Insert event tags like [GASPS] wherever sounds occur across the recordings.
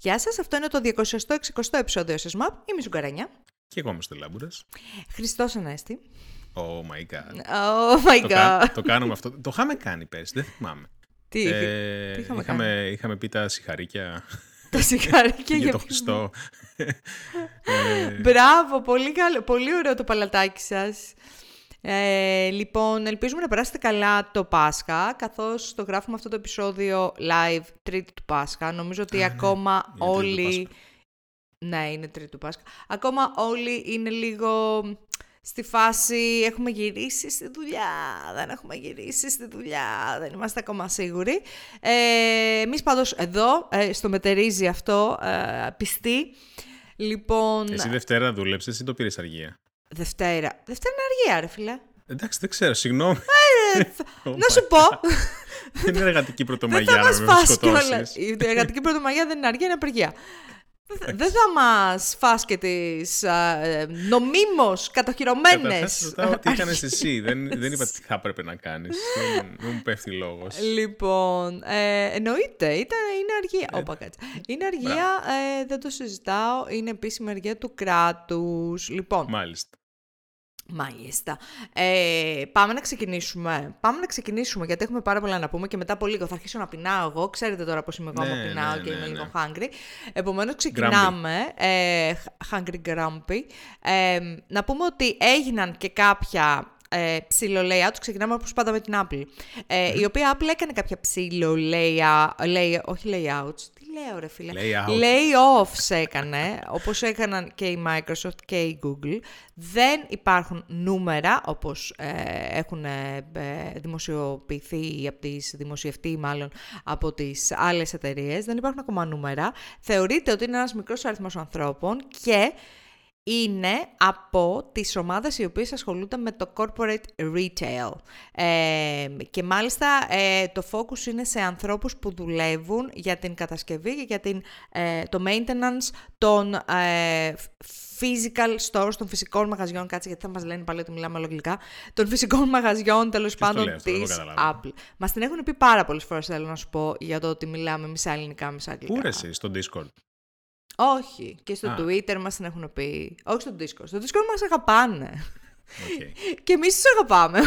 Γεια σας, αυτό είναι το 260 επεισόδιο ΣΕΣΜΑΠ. Είμαι η Ζουγκαρένια. Και εγώ είμαι στο Λάμπουρας. Χριστός Ανέστη. Oh my god. Oh my το, god. κα- το κάνουμε αυτό. Το είχαμε κάνει πέρσι, δεν θυμάμαι. Τι, Ε, τι είχαμε είχαμε, είχαμε πει τα συγχαρήκια τα συγχαρήκια [LAUGHS] για για το ποιους- Χριστό. Ε, Μπράβο, πολύ, καλό, πολύ ωραίο το παλατάκι σας. Ε, λοιπόν, ελπίζουμε να περάσετε καλά το Πάσχα, καθώς το γράφουμε αυτό το επεισόδιο live τρίτη του Πάσχα. Νομίζω ότι Α, ναι, ακόμα είναι τρίτη του όλοι... Ναι, είναι τρίτη του Πάσχα. Ακόμα όλοι είναι λίγο στη φάση έχουμε γυρίσει στη δουλειά, δεν έχουμε γυρίσει στη δουλειά, δεν είμαστε ακόμα σίγουροι. Ε, εμείς πάντως εδώ, ε, στο μετερίζει αυτό, ε, πιστοί. Λοιπόν, Εσύ Δευτέρα δούλεψες ή το πήρες αργία; Δευτέρα. Δευτέρα είναι αργία, ρε φίλε. Εντάξει, δεν ξέρω, συγγνώμη. Oh να σου my πω, God. [LAUGHS] Δεν είναι εργατική δεν πρωτομαγιά θα να μας με φας κιόλας. σκοτώσεις. Η εργατική πρωτομαγιά δεν είναι αργία, είναι απεργία. Δεν- Δεν θα μας φας και τις α, ε, νομίμως κατοχυρωμένες Καταρχάς ρωτάω τι έκανες αργίες. εσύ. Δεν, δεν είπα τι θα έπρεπε να κάνεις. Δεν, δεν μου πέφτει λόγος. Λοιπόν, ε, εννοείται, ήταν, είναι αργία. Ε, Όπα, κάτσε. Είναι αργία, ε, δεν το συζητάω, είναι επίσημη αργία του κράτους. Λοιπόν, Μάλιστα. Μάλιστα. Ε, πάμε να ξεκινήσουμε. Πάμε να ξεκινήσουμε γιατί έχουμε πάρα πολλά να πούμε και μετά από λίγο θα αρχίσω να πεινάω εγώ. Ξέρετε τώρα πώς είμαι εγώ Ναι, άμα πεινάω ναι, και ναι, είμαι ναι. λίγο hungry. Επομένως ξεκινάμε. Ε, hungry grumpy. Ε, να πούμε ότι έγιναν και κάποια ε, ψηλο layout. Ξεκινάμε όπως πάντα με την Apple. Ε, Η οποία Apple έκανε κάποια ψηλο layout, lay, όχι layouts. Τι λέω ρε φίλε. Layout. Layoffs έκανε, όπως έκαναν και η Microsoft και η Google. Δεν υπάρχουν νούμερα, όπως ε, έχουν ε, ε, δημοσιοποιηθεί από τις δημοσιευτεί μάλλον από τις άλλες εταιρείες. Δεν υπάρχουν ακόμα νούμερα. Θεωρείται ότι είναι ένας μικρός αριθμός ανθρώπων και είναι από τις ομάδες οι οποίες ασχολούνται με το corporate retail. Ε, και μάλιστα ε, το focus είναι σε ανθρώπους που δουλεύουν για την κατασκευή και για την, ε, το maintenance των ε, physical stores, των φυσικών μαγαζιών, κάτσε γιατί θα μας λένε πάλι ότι μιλάμε όλο αγγλικά, των φυσικών μαγαζιών τέλος Ποιος το πάντων λέει αυτό, δεν το της καταλαβαίνω. Apple. Μας την έχουν πει πάρα πολλές φορές θέλω να σου πω για το ότι μιλάμε μισά ελληνικά, μισά αγγλικά. Πού ρε εσύ, στο Discord; Όχι. Και στο Α. Twitter μας την έχουν πει. Όχι στο Discord. Στο Discord μας αγαπάνε. Οκ. Και εμείς τους αγαπάμε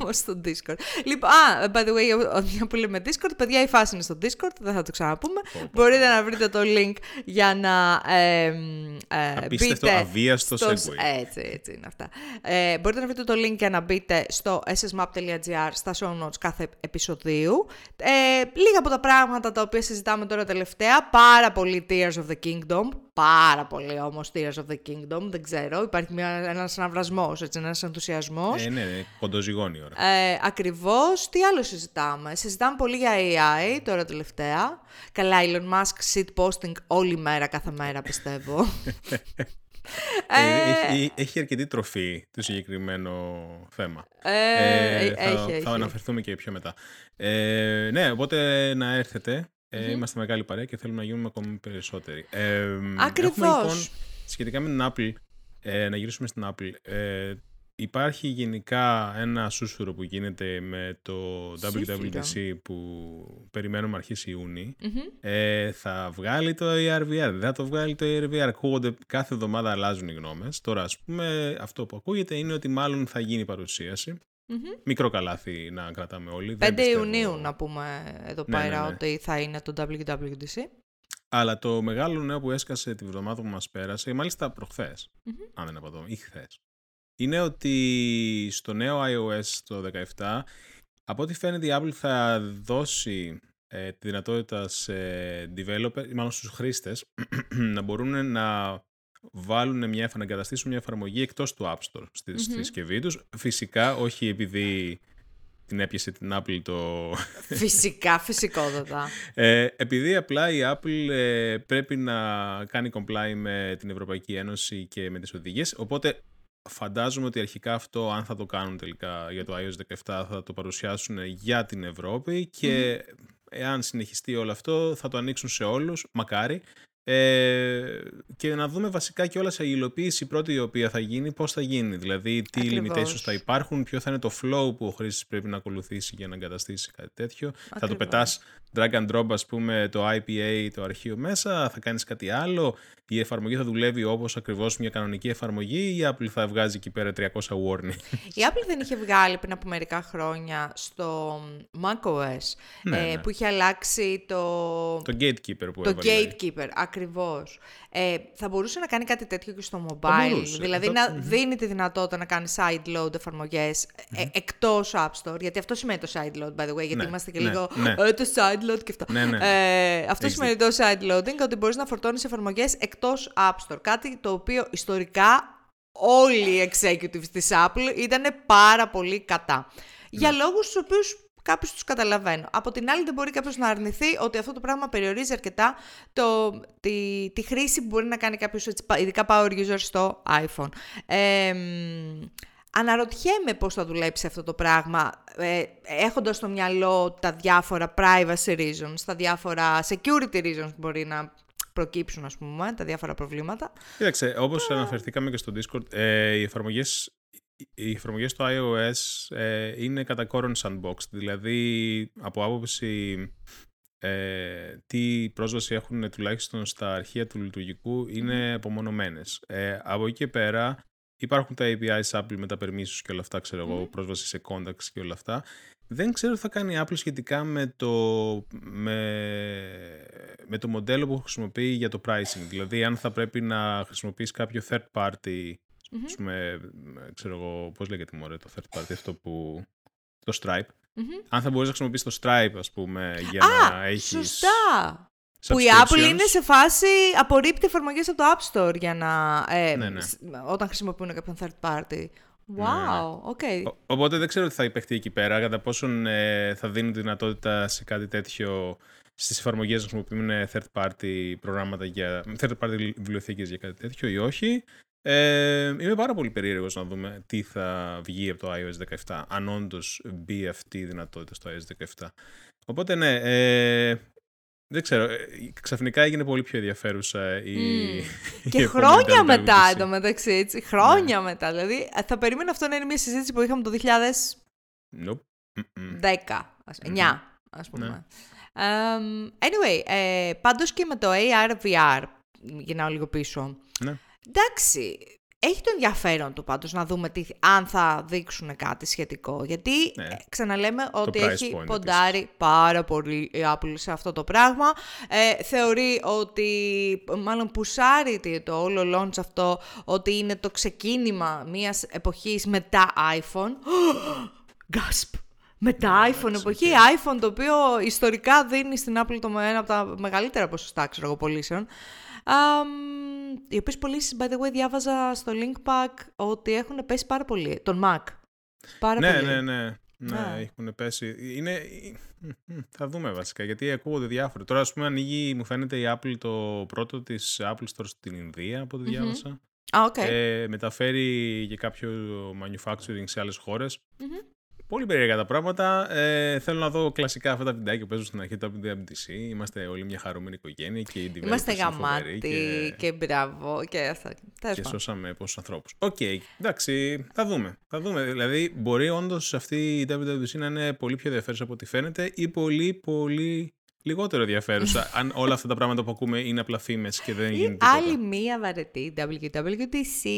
όμως στο Discord. Λοιπόν, α, by the way, ο- μια που λέμε Discord, παιδιά η φάση είναι στο Discord, δεν θα το ξαναπούμε. πω, πω. Μπορείτε να βρείτε το link για να ε, ε, Απίστευτο, μπείτε αβίαστο στο- segue. Έτσι, έτσι είναι αυτά. Ε, μπορείτε να βρείτε το link για να μπείτε στο ssmap.gr στα show notes κάθε επεισοδίου. Ε, λίγα από τα πράγματα τα οποία συζητάμε τώρα τελευταία. Πάρα πολύ Tears of the Kingdom. Πάρα πολύ όμως Tears of the Kingdom. Δεν ξέρω. Υπάρχει μια, ένας αναβρασμός, έτσι, ένας ενθουσιασμός. Ε, ναι, ναι, κοντοζυγώνει η ώρα. Ε, ακριβώς. Τι άλλο συζητάμε; Συζητάμε πολύ για AI τώρα τελευταία. Καλά, Elon Musk shit posting όλη μέρα, κάθε μέρα πιστεύω. [LAUGHS] Ε, έχει, έχει αρκετή τροφή το συγκεκριμένο θέμα. Ε, Ε, θα, έχει, έχει. θα αναφερθούμε και πιο μετά. Ε, ναι, οπότε να έρθετε. Ε, Είμαστε μεγάλη παρέα και θέλουμε να γίνουμε ακόμη περισσότεροι. Ε, έχουμε, Ακριβώς. λοιπόν, σχετικά με την Apple, ε, να γυρίσουμε στην Apple. Ε, υπάρχει γενικά ένα σούσουρο που γίνεται με το Σούσουρο. WWDC που περιμένουμε αρχίσει Ιούνι. Μμμ. Ε, θα βγάλει το ARVR, δεν θα το βγάλει το ARVR. Ακούγονται κάθε εβδομάδα αλλάζουν οι γνώμες. Τώρα, ας πούμε, αυτό που ακούγεται είναι ότι μάλλον θα γίνει παρουσίαση. Μμμ. Μικρό καλάθι να κρατάμε όλοι. 5 δεν πιστεύω- Ιουνίου να πούμε εδώ Ναι, πέρα ναι, ναι. ότι θα είναι το WWDC. Αλλά το μεγάλο νέο που έσκασε τη βδομάδα που μας πέρασε, μάλιστα προχθές, αν δεν απαντώ, ή χθες, είναι ότι στο νέο iOS το 17, από ό,τι φαίνεται η Apple θα δώσει ε, τη δυνατότητα σε developer, μάλλον στους χρήστες, [CLEARS THROAT] να μπορούν να βάλουν μια, εφα- να εγκαταστήσουν μια εφαρμογή εκτός του App Store στη, στη Μμμ. συσκευή τους. Φυσικά, όχι επειδή την έπιασε την Apple το, [LAUGHS] Φυσικά, φυσικότατα. ε, επειδή απλά η Apple ε, πρέπει να κάνει comply με την Ευρωπαϊκή Ένωση και με τις οδηγίες, οπότε φαντάζομαι ότι αρχικά αυτό, αν θα το κάνουν τελικά για το iOS 17, θα το παρουσιάσουν για την Ευρώπη και εάν συνεχιστεί όλο αυτό θα το ανοίξουν σε όλους, μακάρι, Ε, και να δούμε βασικά και όλα σε υλοποίηση πρώτη η οποία θα γίνει, πώς θα γίνει. Δηλαδή, τι Ακριβώς. limitations θα υπάρχουν, ποιο θα είναι το flow που ο χρήστης πρέπει να ακολουθήσει για να εγκαταστήσει κάτι τέτοιο. Θα το Ακριβώς. πετάς drag and drop, ας πούμε, το IPA, το αρχείο μέσα, θα κάνεις κάτι άλλο. Η εφαρμογή θα δουλεύει όπως ακριβώς μια κανονική εφαρμογή ή η Apple θα βγάζει εκεί πέρα 300 warning. Η Apple δεν είχε βγάλει πριν από μερικά χρόνια στο macOS Ναι, ε, ναι. που είχε αλλάξει το, το gatekeeper που το έβαλε. gatekeeper, ακριβώς. Ε, θα μπορούσε να κάνει κάτι τέτοιο και στο Θα mobile, μπορούσε. δηλαδή Θα- να δίνει τη δυνατότητα να κάνει side-load εφαρμογές ε, εκτός App Store, γιατί αυτό σημαίνει το side-load, by the way, γιατί Ναι, είμαστε και ναι, λίγο ναι. «Ε, το side-load και αυτό. Ναι, ναι. Ε, αυτό Έχεις σημαίνει το side-loading, ότι μπορείς να φορτώνεις εφαρμογές εκτός App Store, κάτι το οποίο ιστορικά όλοι οι executives της Apple ήταν πάρα πολύ κατά. Για λόγους τους οποίους κάποιους τους καταλαβαίνω. Από την άλλη δεν μπορεί κάποιος να αρνηθεί ότι αυτό το πράγμα περιορίζει αρκετά το, τη, τη χρήση που μπορεί να κάνει κάποιος, έτσι, πα- ειδικά power user στο iPhone. Ε, μ, αναρωτιέμαι πώς θα δουλέψει αυτό το πράγμα, ε, έχοντας στο μυαλό τα διάφορα privacy reasons, τα διάφορα security reasons που μπορεί να προκύψουν, ας πούμε, τα διάφορα προβλήματα. Κοίταξε, όπως αναφερθήκαμε και στο Discord, ε, οι εφαρμογές οι εφαρμογές στο iOS ε, είναι κατά κόρον sandbox, δηλαδή από άποψη ε, τι πρόσβαση έχουν τουλάχιστον στα αρχεία του λειτουργικού είναι απομονωμένες. Ε, από εκεί και πέρα υπάρχουν τα APIs Apple με τα permissions και όλα αυτά, ξέρω εγώ, πρόσβαση σε contacts και όλα αυτά. Δεν ξέρω τι θα κάνει η Apple σχετικά με το, με, με το μοντέλο που χρησιμοποιεί για το pricing. Δηλαδή, αν θα πρέπει να χρησιμοποιείς κάποιο third party, ας πούμε, ξέρω εγώ, πώς λέγεται μωρέ το third party, αυτό που... το Stripe. Αν θα μπορείς να χρησιμοποιείς το Stripe, ας πούμε, για να Α, έχεις σωστά! Που η Apple subscriptions. είναι σε φάση απορρίπτει εφαρμογές από το App Store για να, ε, Ναι, ναι. σ- όταν χρησιμοποιούν κάποιον third party. Wow, οκ. Ο- Οπότε δεν ξέρω τι θα υποδεχτεί εκεί πέρα, κατά πόσον ε, θα δίνουν τη δυνατότητα σε κάτι τέτοιο στις εφαρμογές να χρησιμοποιούν third party προγράμματα για third party βιβλιοθήκες για κάτι τέτοιο ή όχι. Ε, είμαι πάρα πολύ περίεργος να δούμε τι θα βγει από το iOS 17, αν όντως μπει αυτή η δυνατότητα στο iOS 17. Οπότε ναι, ε, δεν ξέρω, ε, ξαφνικά έγινε πολύ πιο ενδιαφέρουσα η, [LAUGHS] η Και επόμενη χρόνια WWDC. μετά εντωμεταξύ, έτσι. Ναι. Χρόνια μετά. Δηλαδή, ε, θα περίμενα αυτό να είναι μια συζήτηση που είχαμε το 2010, Nope. Mm-mm. ας, 9, ας πούμε. Ναι. Εμ, anyway, ε, πάντως και με το AR, VR, γυρνάω λίγο πίσω. Ναι. Εντάξει, έχει το ενδιαφέρον του πάντως να δούμε τι, αν θα δείξουν κάτι σχετικό. Γιατί Ναι. ε, ξαναλέμε ότι price έχει point ποντάρει πάρα πολύ η Apple σε αυτό το πράγμα. Ε, θεωρεί ότι, μάλλον πουσάρει τι- το όλο launch αυτό, ότι είναι το ξεκίνημα μιας εποχής μετά iPhone. [GASPS] Gasp! Μετά iPhone εντάξει, εποχή, iPhone το οποίο ιστορικά δίνει στην Apple το με- ένα από τα μεγαλύτερα ποσοστά, ξέρω εγώ, πωλήσεων. Αμ, οι οποίες πωλήσει, by the way, διάβαζα στο Linkpack ότι έχουν πέσει πάρα πολύ. Τον Mac. Πάρα ναι, πολύ. ναι, ναι, ναι. Ναι. έχουν πέσει. Είναι... Θα δούμε βασικά, γιατί ακούγονται διάφορα. Τώρα, ας πούμε, ανοίγει, μου φαίνεται, η Apple το πρώτο της Apple Store στην Ινδία, από ό,τι διάβασα. Α, οκ. Ε, μεταφέρει και κάποιο manufacturing σε άλλες χώρες. Μμμ. Πολύ περίεργα τα πράγματα. Ε, θέλω να δω κλασικά αυτά τα βιντεάκια που παίζουν στην αρχή του WWDC. Είμαστε όλοι μια χαρούμενη οικογένεια και οι developers Είμαστε είναι φοβεροί γαμάτοι και, και... μπράβο και αυτά. Τέλος και πάντων. σώσαμε πόσους ανθρώπους. Οκ, εντάξει, θα δούμε. Θα δούμε. Δηλαδή, μπορεί όντως αυτή η WWDC να είναι πολύ πιο ενδιαφέρουσα από ό,τι φαίνεται ή πολύ, πολύ λιγότερο ενδιαφέρουσα. αν όλα αυτά τα πράγματα που ακούμε είναι απλά φήμες και δεν Ή γίνεται τίποτα. άλλη μία βαρετή WWDC.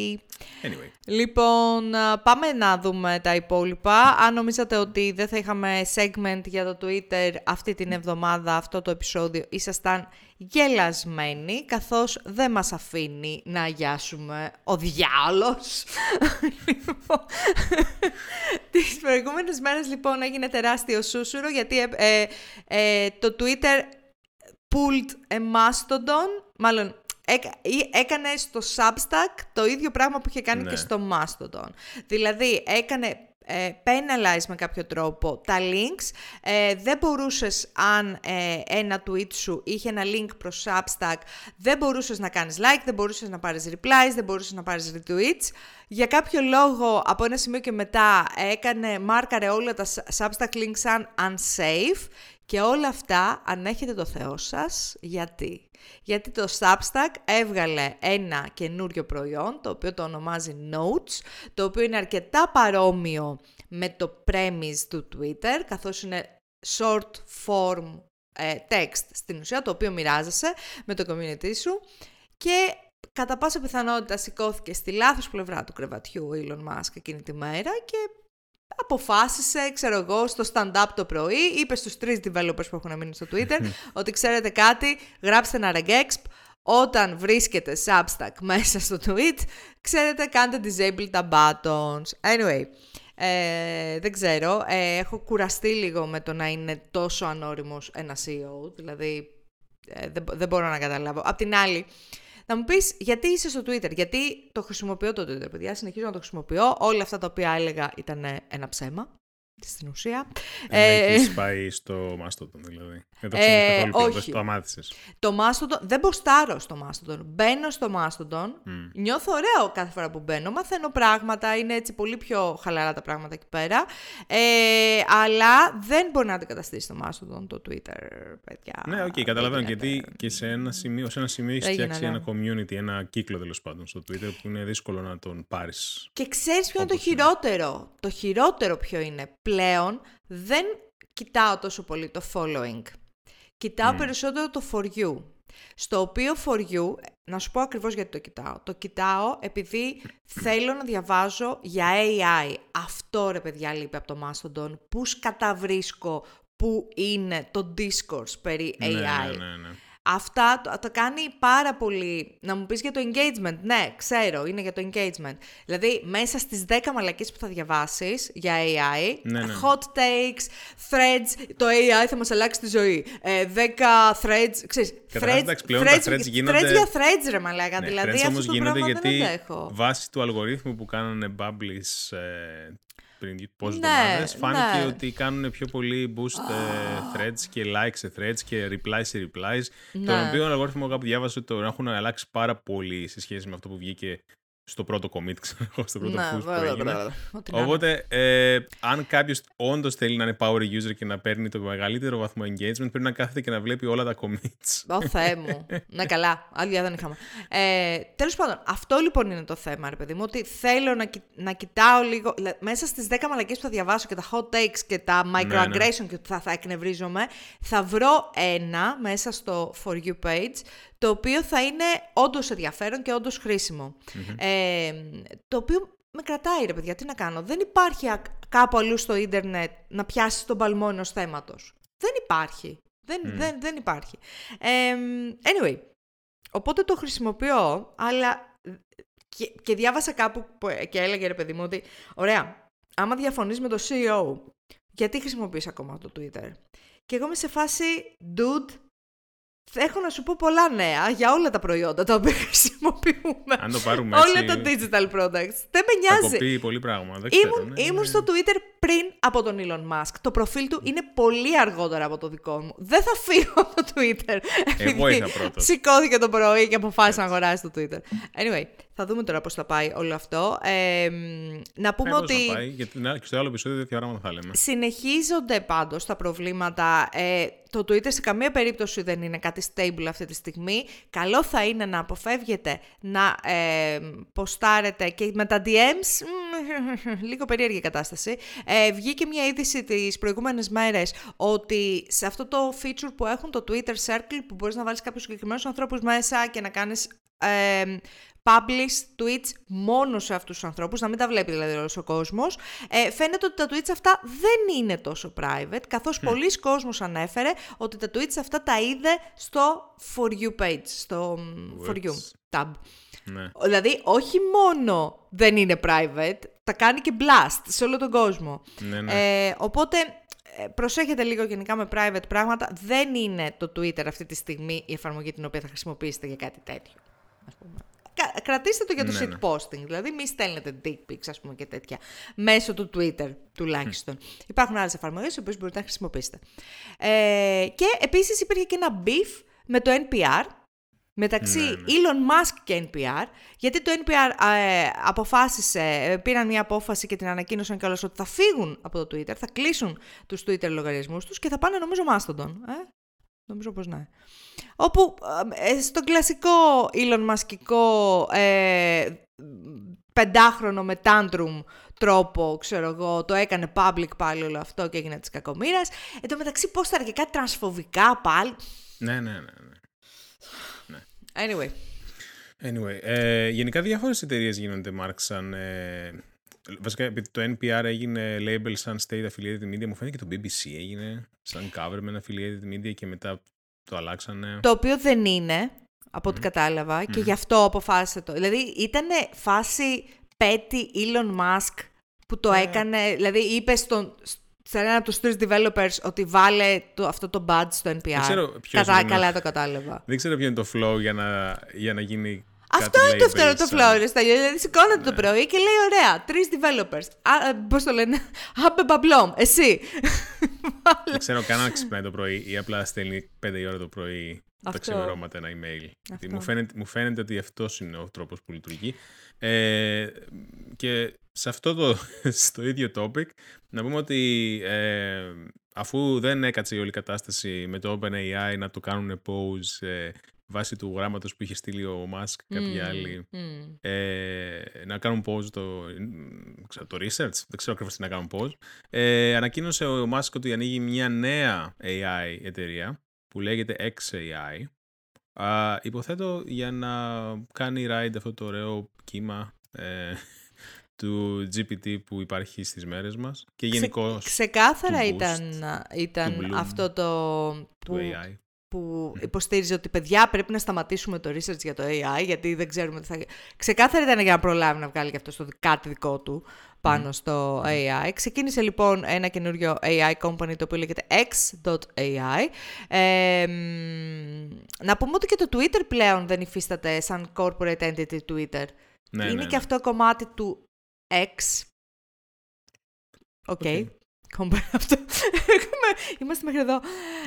Anyway. Λοιπόν, α, πάμε να δούμε τα υπόλοιπα. Αν νομίζατε ότι δεν θα είχαμε segment για το Twitter αυτή την εβδομάδα, αυτό το επεισόδιο, ήσασταν γελασμένοι, καθώς δεν μας αφήνει να αγιάσουμε ο διάολος. Λοιπόν, Τις προηγούμενες μέρες λοιπόν έγινε τεράστιο σούσουρο γιατί ε, ε, ε, το Twitter pulled a mastodon, μάλλον έκα- ή- έκανε στο Substack το ίδιο πράγμα που είχε κάνει Ναι. και στο Mastodon. Δηλαδή έκανε ε, penalize με κάποιο τρόπο τα links. Ε, δεν μπορούσες αν ε, ένα tweet σου είχε ένα link προς Substack, δεν μπορούσες να κάνεις like, δεν μπορούσες να πάρεις replies, δεν μπορούσες να πάρεις retweets. Για κάποιο λόγο από ένα σημείο και μετά έκανε, μάρκαρε όλα τα Substack links σαν unsafe Και όλα αυτά, αν έχετε το Θεό σας, γιατί; Γιατί το Substack έβγαλε ένα καινούριο προϊόν, το οποίο το ονομάζει Notes, το οποίο είναι αρκετά παρόμοιο με το premise του Twitter, καθώς είναι short form ε, text στην ουσία, το οποίο μοιράζεσαι με το community σου. Και κατά πάσα πιθανότητα σηκώθηκε στη λάθος πλευρά του κρεβατιού ο Elon Musk εκείνη τη μέρα και αποφάσισε, ξέρω εγώ, στο stand-up το πρωί, είπε στους τρεις developers που έχουν μείνει στο Twitter [LAUGHS] ότι ξέρετε κάτι, γράψτε ένα regexp, όταν βρίσκεται Substack μέσα στο tweet, ξέρετε κάντε disable τα buttons. Anyway, ε, δεν ξέρω, ε, έχω κουραστεί λίγο με το να είναι τόσο ανώριμος ένα CEO, δηλαδή ε, δεν, δεν μπορώ να καταλάβω. Απ' την άλλη, θα μου πεις γιατί είσαι στο Twitter, γιατί το χρησιμοποιώ το Twitter, παιδιά. Συνεχίζω να το χρησιμοποιώ. Όλα αυτά τα οποία έλεγα ήταν ένα ψέμα στην ουσία. Ε, έχεις πάει στο Mastodon δηλαδή. Δεν το ε, όχι. το αμάθησες. Το Mastodon, δεν ποστάρω στο Mastodon. Μπαίνω στο Mastodon, mm. νιώθω ωραίο κάθε φορά που μπαίνω, μαθαίνω πράγματα, είναι έτσι πολύ πιο χαλαρά τα πράγματα εκεί πέρα. Ε, αλλά δεν μπορεί να αντικαταστήσει το Mastodon, το Twitter, παιδιά. Ναι, οκ, okay, καταλαβαίνω. Γιατί και σε ένα σημείο, σε ένα σημείο έχει φτιάξει ένα community, ένα κύκλο τέλος πάντων στο Twitter που είναι δύσκολο να τον πάρεις. Και ξέρεις ποιο είναι το χειρότερο; Το χειρότερο ποιο είναι; Πλέον δεν κοιτάω τόσο πολύ το following. Κοιτάω περισσότερο το for you. Στο οποίο for you, να σου πω ακριβώς γιατί το κοιτάω. Το κοιτάω επειδή θέλω να διαβάζω για AI. Αυτό ρε παιδιά λείπει από το Mastodon. Πούς σκαταβρίσκω που είναι το discourse περί AI. Ναι, ναι, ναι. Αυτά το, κάνει πάρα πολύ. Να μου πεις για το engagement. Ναι, ξέρω, είναι για το engagement. Δηλαδή, μέσα στις 10 μαλακίες που θα διαβάσεις για AI, ναι, ναι. hot takes, threads, το AI θα μας αλλάξει τη ζωή. 10 ε, threads, ξέρεις, threads, πλέον threads, τα threads γίνονται... Threads για threads, ρε μαλάκα. Ναι, δηλαδή, αυτό το γίνονται γιατί δεν έχω. βάσει του αλγορίθμου που κάνανε Bubblies ε, πριν πόσε ναι, εβδομάδε, φάνηκε ναι. ότι κάνουν πιο πολύ boost oh. threads και likes σε threads και replies σε replies. Ναι. Τον οποίο αλγόριθμο κάπου διάβασε ότι το έχουν αλλάξει πάρα πολύ σε σχέση με αυτό που βγήκε στο πρώτο commit, ξέρω εγώ, στο πρώτο push που έγινε. Οπότε, ε, αν κάποιος όντως θέλει να είναι power user και να παίρνει το μεγαλύτερο βαθμό engagement, πρέπει να κάθεται και να βλέπει όλα τα commits. Ω Θεέ μου. [LAUGHS] ναι, καλά. Άλλη δεν είχαμε. Ε, Τέλος πάντων, αυτό λοιπόν είναι το θέμα, ρε παιδί μου, ότι θέλω να, να κοιτάω λίγο. Μέσα στις 10 μαλακίες που θα διαβάσω και τα hot takes και τα microaggression ναι, ναι. και θα, θα εκνευρίζομαι, θα βρω ένα μέσα στο For You page το οποίο θα είναι όντως ενδιαφέρον και όντως Ε, το οποίο με κρατάει ρε παιδιά, τι να κάνω. Δεν υπάρχει κάπου αλλού στο ίντερνετ να πιάσεις τον παλμό ενός θέματος. Δεν υπάρχει. Δεν, δεν, δεν υπάρχει. Ε, anyway, οπότε το χρησιμοποιώ, αλλά και, και διάβασα κάπου και έλεγε ρε παιδί μου ότι ωραία, άμα διαφωνείς με το CEO, γιατί χρησιμοποιείς ακόμα το Twitter; Και εγώ είμαι σε φάση, dude, Έχω να σου πω πολλά νέα για όλα τα προϊόντα τα οποία [LAUGHS] χρησιμοποιούμε. Αν το πάρουμε Όλα τα digital products. Δεν με νοιάζει. Θα πολύ πράγμα. Δεν ήμουν, ξέρω, ναι, ήμουν ναι. στο Twitter πριν από τον Elon Musk. Το προφίλ του είναι πολύ αργότερα από το δικό μου. Δεν θα φύγω από το Twitter. Εγώ είχα πρώτος. Σηκώθηκε το πρωί και αποφάσισε να αγοράσει το Twitter. Anyway, θα δούμε τώρα πώς θα πάει όλο αυτό. Ε, να πούμε ότι. Θα πάει, γιατί στο άλλο επεισόδιο τέτοια πράγματα θα λέμε. Συνεχίζονται πάντως τα προβλήματα. Ε, το Twitter σε καμία περίπτωση δεν είναι κάτι stable αυτή τη στιγμή. Καλό θα είναι να αποφεύγετε να ε, ποστάρετε και με τα DMs, [LAUGHS] λίγο περίεργη κατάσταση. Ε, βγήκε μια είδηση τις προηγούμενες μέρες ότι σε αυτό το feature που έχουν το Twitter Circle που μπορείς να βάλεις κάποιους συγκεκριμένους ανθρώπους μέσα και να κάνεις ε, publish tweets μόνος σε αυτούς τους ανθρώπους, να μην τα βλέπει δηλαδή όλος ο κόσμος. Ε, φαίνεται ότι τα tweets αυτά δεν είναι τόσο private, καθώς mm. πολλοί κόσμος ανέφερε ότι τα tweets αυτά τα είδε στο For You page, στο For You tab. Ναι. Δηλαδή, όχι μόνο δεν είναι private, τα κάνει και blast σε όλο τον κόσμο. Ναι, ναι. Ε, οπότε, ε, προσέχετε λίγο γενικά με private πράγματα. Δεν είναι το Twitter αυτή τη στιγμή η εφαρμογή την οποία θα χρησιμοποιήσετε για κάτι τέτοιο. Ας πούμε κρατήστε το για το ναι, ναι. posting. Δηλαδή, μη στέλνετε dick pics, ας πούμε, και τέτοια. Μέσω του Twitter, τουλάχιστον. Υπάρχουν άλλες εφαρμογές, τι οποίες μπορείτε να χρησιμοποιήσετε. Ε, και επίσης υπήρχε και ένα beef με το NPR, μεταξύ Ναι, ναι. Elon Musk και NPR, γιατί το NPR ε, αποφάσισε, ε, πήραν μια απόφαση και την ανακοίνωσαν κιόλας ότι θα φύγουν από το Twitter, θα κλείσουν τους Twitter λογαριασμούς τους και θα πάνε νομίζω Mastodon. Ε; Νομίζω πως ναι. Όπου ε, στον κλασικό Elon Muskικό ε, πεντάχρονο με tantrum τρόπο, ξέρω εγώ, το έκανε public πάλι όλο αυτό και έγινε της κακομήρας. Εν τω μεταξύ πώς τα και κάτι τρανσφοβικά πάλι. Ναι, ναι, ναι. ναι. Anyway. Anyway, ε, γενικά διάφορες εταιρείες γίνονται, Μάρκ, σαν... Ε, βασικά, επειδή το NPR έγινε label σαν state affiliated media, μου φαίνεται και το BBC έγινε σαν government affiliated media και μετά το αλλάξανε. Το οποίο δεν είναι, από ό,τι κατάλαβα, και γι' αυτό αποφάσισε το. Δηλαδή, ήταν φάση petty Elon Musk που το έκανε, δηλαδή είπε στον, σε ένα από τους τρεις developers ότι βάλε το, αυτό το badge στο NPR. ξέρω ποιος Κατά, είναι. καλά το κατάλαβα. Δεν ξέρω ποιο είναι το flow για να, για να γίνει Αυτό κάτι είναι το label φτερό το σαν- flow, ρε Στέλιο. Δηλαδή σηκώνεται το πρωί και λέει: Ωραία, τρεις developers. Α, ε, πώς το λένε, Άμπε μπαμπλόμ, εσύ. Δεν ξέρω καν αν ξυπνάει το πρωί ή απλά στέλνει 5 η ώρα το πρωί τα Αυτό. ξημερώματα ένα email. Γιατί Αυτό. Μου, φαίνεται, μου φαίνεται ότι αυτός είναι ο τρόπος που λειτουργεί. Ε, και σε αυτό το [LAUGHS] στο ίδιο topic να πούμε ότι ε, αφού δεν έκατσε η όλη κατάσταση με το OpenAI να το κάνουν pose ε, βάσει του γράμματος που είχε στείλει ο Musk και κάποιοι Μμμ, άλλοι μμμ. ε, να κάνουν pause το, ξέρω, το research, δεν ξέρω ακριβώς τι να κάνουν pause. Ε, ανακοίνωσε ο Musk ότι ανοίγει μια νέα AI εταιρεία που λέγεται XAI. Α, υποθέτω για να κάνει ride αυτό το ωραίο κύμα ε, [LAUGHS] του GPT που υπάρχει στις μέρες μας και γενικώς Ξεκάθαρα του ήταν, ήταν του bloom, αυτό το του που, AI. Που υποστήριζε ότι παιδιά πρέπει να σταματήσουμε το research για το AI γιατί δεν ξέρουμε τι θα... Ξεκάθαρα ήταν για να προλάβει να βγάλει και αυτό το κάτι δικό του πάνω στο AI. Ξεκίνησε λοιπόν ένα καινούριο AI company το οποίο λέγεται X.AI. Ε, μ, να πούμε ότι και το Twitter πλέον δεν υφίσταται σαν corporate entity Twitter. Ναι, Είναι ναι, και ναι. αυτό κομμάτι του X. Οκ. Οκ. Compare αυτό. Έχουμε- Είμαστε μέχρι εδώ.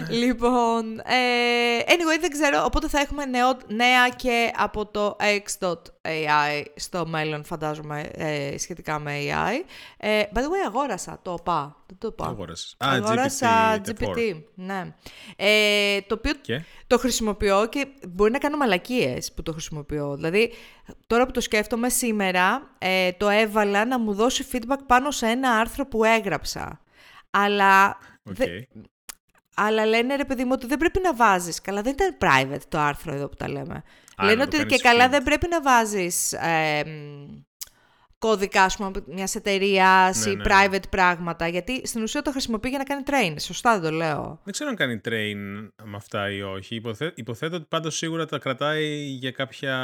Λοιπόν, ε, anyway, δεν ξέρω. Οπότε θα έχουμε νεό, νέα και από το X.AI στο μέλλον, φαντάζομαι, ε, σχετικά με AI. Ε, by the way, αγόρασα το ΟΠΑ. Δεν το είπα. Αγόρασες. Α, Αγόρασα GPT, GPT, ναι. Ε, το οποίο Και; το χρησιμοποιώ και μπορεί να κάνω μαλακίες που το χρησιμοποιώ. Δηλαδή, τώρα που το σκέφτομαι σήμερα, ε, το έβαλα να μου δώσει feedback πάνω σε ένα άρθρο που έγραψα. Αλλά, Οκ. δε- αλλά λένε ρε παιδί μου ότι δεν πρέπει να βάζεις. Καλά, δεν ήταν private το άρθρο εδώ που τα λέμε. Α, λένε να το ότι και κάνεις καλά feed. δεν πρέπει να βάζεις ε, μ, κώδικα, ας πούμε, μιας εταιρείας Ναι, ή ναι, ναι. private πράγματα, γιατί στην ουσία το χρησιμοποιεί για να κάνει train. Σωστά δεν το λέω. Δεν ξέρω αν κάνει train με αυτά ή όχι. Υποθέ, υποθέτω ότι πάντως σίγουρα τα κρατάει για κάποια,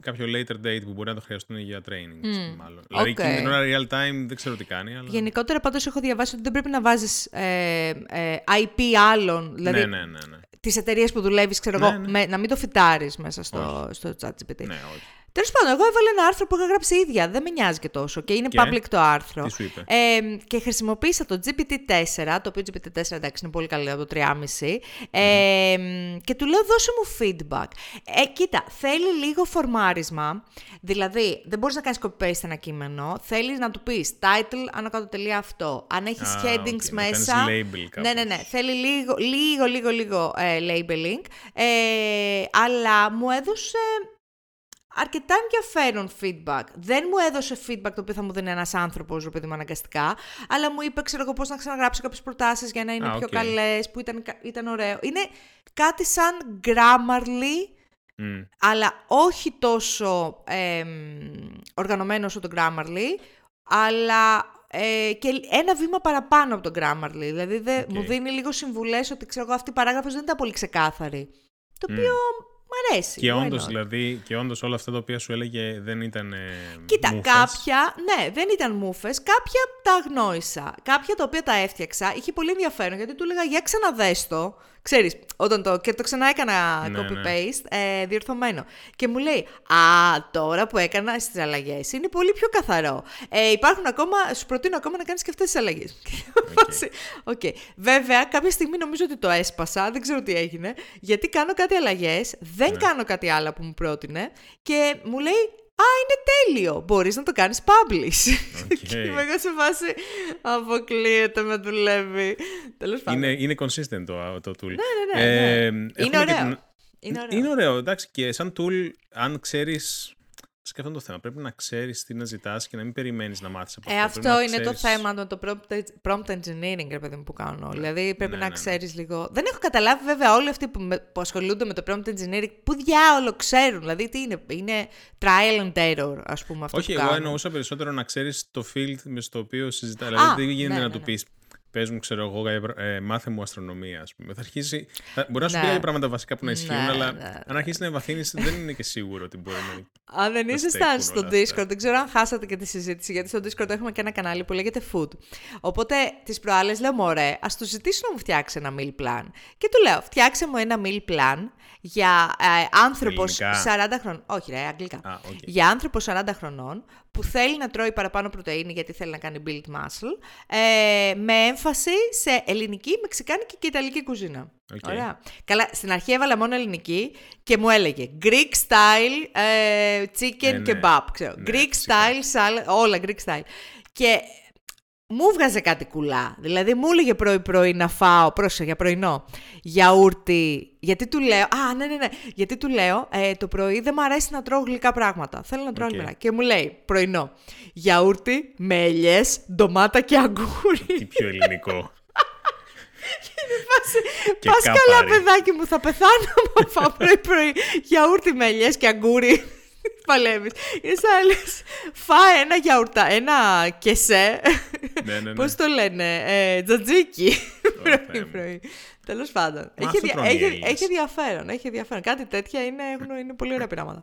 κάποιο later date που μπορεί να το χρειαστούν για training. Μμ, Μάλλον. Δηλαδή οκ. εκείνη την ώρα real time δεν ξέρω τι κάνει. Αλλά... Γενικότερα πάντως έχω διαβάσει ότι δεν πρέπει να βάζεις ε, ε, IP άλλων, δηλαδή ναι, ναι, ναι, ναι. τις εταιρείες που δουλεύεις, ξέρω Ναι, εγώ, ναι. με- να μην το feedάρεις μέσα στο, στο ChatGPT. ναι, όχι. Τέλος πάντων, εγώ έβαλα ένα άρθρο που είχα γράψει ίδια, δεν με νοιάζει και τόσο και είναι Και; public το άρθρο. Τι σου είπε; Ε, και χρησιμοποίησα το GPT-4, το οποίο GPT-4 εντάξει είναι πολύ καλό από το 3,5 ε, και του λέω δώσε μου feedback. Ε, κοίτα, θέλει λίγο φορμάρισμα, δηλαδή δεν μπορείς να κάνεις copy-paste ένα κείμενο, θέλεις να του πεις title, άνω κάτω τελεία αυτό, αν έχεις Α, headings οκ, να μέσα... κάνεις label ναι, ναι, ναι, κάπως. θέλει λίγο, λίγο, λίγο, λίγο ε, labeling, ε, αλλά μου έδωσε αρκετά ενδιαφέρον feedback. Δεν μου έδωσε feedback το οποίο θα μου δίνει ένας άνθρωπος, ρε παιδί μου, αναγκαστικά, αλλά μου είπε, ξέρω εγώ, πώς να ξαναγράψω κάποιες προτάσεις για να είναι Α, πιο οκ. καλές, που ήταν, κα- ήταν ωραίο. Είναι κάτι σαν Grammarly, Μμ. αλλά όχι τόσο εμ, οργανωμένο όσο το Grammarly, αλλά ε, και ένα βήμα παραπάνω από το Grammarly. Δηλαδή δε, Οκ. μου δίνει λίγο συμβουλές ότι ξέρω εγώ αυτή η παράγραφος δεν ήταν πολύ ξεκάθαρη. Το οποίο μ' αρέσει. Και why όντως, not? δηλαδή, και όντως όλα αυτά τα οποία σου έλεγε δεν ήταν. Ε, Κοίτα, μούφες. κάποια, ναι, δεν ήταν μούφες, κάποια τα αγνόησα. Κάποια τα οποία τα έφτιαξα, είχε πολύ ενδιαφέρον, γιατί του έλεγα για ξαναδες το, ξέρεις, όταν το, και το ξανά έκανα Ναι, ναι. copy-paste, ε, διορθωμένο. Και μου λέει, α, τώρα που έκανα στις αλλαγές, είναι πολύ πιο καθαρό. Ε, υπάρχουν ακόμα, σου προτείνω ακόμα να κάνεις και αυτές τις αλλαγές. Φάση, Οκ. Βέβαια, κάποια στιγμή νομίζω ότι το έσπασα, δεν ξέρω τι έγινε, γιατί κάνω κάτι αλλαγές, Δεν Ναι. κάνω κάτι άλλο που μου πρότεινε και μου λέει «Α, είναι τέλειο, μπορείς να το κάνεις publish». [LAUGHS] Οκ. και είμαι εγώ σε φάση «Αποκλείεται, με δουλεύει». Τέλος πάντων. Είναι, είναι consistent το, το tool. Ναι, ναι, ναι, ναι. Ε, Είναι έχουμε και ωραίο. την- Είναι ωραίο. Είναι ωραίο, εντάξει. Και σαν tool, αν ξέρει. Σκέφτομαι το θέμα. Πρέπει να ξέρεις τι να ζητάς και να μην περιμένεις να μάθεις από Ε, αυτό. Πρέπει αυτό να είναι το ξέρεις- θέμα με το prompt, prompt engineering, ρε παιδί μου, που κάνω. Δηλαδή πρέπει Ναι, να ναι, ναι. ξέρεις λίγο. Δεν έχω καταλάβει βέβαια όλοι αυτοί που, με- που ασχολούνται με το prompt engineering, που διάολο ξέρουν. Δηλαδή τι είναι, είναι trial and error, ας πούμε, αυτό Όχι, που εγώ κάνουν. εννοούσα περισσότερο να ξέρεις το field με στο οποίο συζητά. Α, Δηλαδή δεν γίνεται ναι, να ναι, του ναι. πεις. Πες μου, ξέρω εγώ, ε, μάθε μου αστρονομία, ας πούμε. Θα αρχίσει. Θα, μπορεί να σου Ναι. πει για πράγματα βασικά που να ισχύουν, Ναι, αλλά ναι. αν αρχίσει να εμβαθύνεις, δεν είναι και σίγουρο ότι μπορεί να. Αν δεν να ήσασταν στέκουν στο όλα αυτά. Discord, δεν ξέρω αν χάσατε και τη συζήτηση, γιατί στο Discord έχουμε και ένα κανάλι που λέγεται Food. Οπότε τις προάλλες λέω: Μωρέ, ας του ζητήσω να μου φτιάξει ένα meal plan. Και του λέω: Φτιάξε μου ένα meal plan για ε, άνθρωπος Ελληνικά; 40 χρονών. Όχι, ρε, αγγλικά. Α, οκ. Για άνθρωπος 40 χρονών που θέλει να τρώει παραπάνω πρωτεΐνη γιατί θέλει να κάνει build muscle, ε, με έμφαση σε ελληνική, μεξικάνικη και ιταλική κουζίνα. Οκ. Ωραία. Καλά, στην αρχή έβαλα μόνο ελληνική και μου έλεγε Greek style ε, chicken Ε, ναι. kebab, ξέρω. Ναι, Greek φυσικά. style, salad, όλα Greek style. Και μου 'βγαζε κάτι κουλά. Δηλαδή μου έλεγε πρωί-πρωί να φάω, πρόσεχε για πρωινό, γιαούρτι. Γιατί του λέω, Α, ναι, ναι, ναι. Γιατί του λέω, ε, το πρωί δεν μου αρέσει να τρώω γλυκά πράγματα. Θέλω να τρώω Οκ. okay. γλυκά. Και μου λέει, πρωινό, γιαούρτι με ελιές, ντομάτα και αγκούρι. Τι πιο ελληνικό. [LAUGHS] Και Πας καλά, κάπαρι. παιδάκι μου, θα πεθάνω άμα φάω πρωί-πρωί γιαούρτι με ελιές και αγκούρι. Παλεύεις. Είναι σαν λες, φάε ένα γιαουρτά, ένα κεσέ. ναι, ναι, ναι. Πώς το λένε, ε, τζατζίκι. Θεέ πρωί μου. πρωί. Τέλος πάντων. Μα Έχει, αυτό δια- τρώνε οι έχει, Έλληνες. έχει ενδιαφέρον, έχει ενδιαφέρον. Κάτι τέτοια είναι, έχουν- είναι πολύ ωραία πράγματα.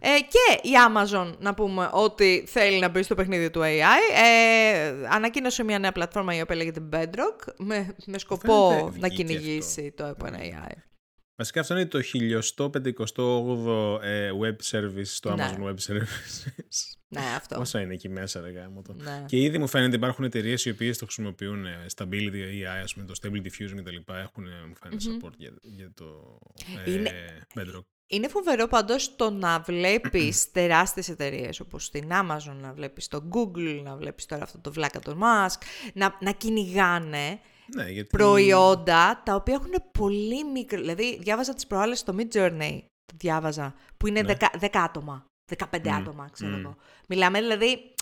ε, και η Amazon, να πούμε, ότι θέλει να μπει στο παιχνίδι του AI, ε, ανακοίνωσε μια νέα πλατφόρμα η οποία λέγεται Bedrock, με, με σκοπό Φαίνεται να βγήκε κυνηγήσει το OpenAI. Βασικά αυτό είναι το 1158 ε, web service στο Ναι. Amazon Web Services. Ναι, αυτό. Πόσα είναι εκεί μέσα, ρε γάμο το. Ναι. Και ήδη μου φαίνεται υπάρχουν εταιρείες οι οποίες το χρησιμοποιούν. ε, Stability AI, ας πούμε, το Stable Diffusion κτλ. Έχουν, ε, μου φαίνεται, support για, για το ε, Είναι- Bedrock. Είναι φοβερό πάντως το να βλέπεις [CLEARS THROAT] τεράστιες εταιρείες όπως την Amazon, να βλέπεις το Google, να βλέπεις τώρα αυτό το βλάκα τον Musk, να, να κυνηγάνε Ναι, γιατί... προϊόντα τα οποία έχουν πολύ μικρό... Δηλαδή, διάβαζα τις προάλλες στο Mid Journey, το διάβαζα, που είναι Ναι. 10, 10 άτομα, 15 Μμ, άτομα, ξέρω μμ. εγώ. Μιλάμε, δηλαδή,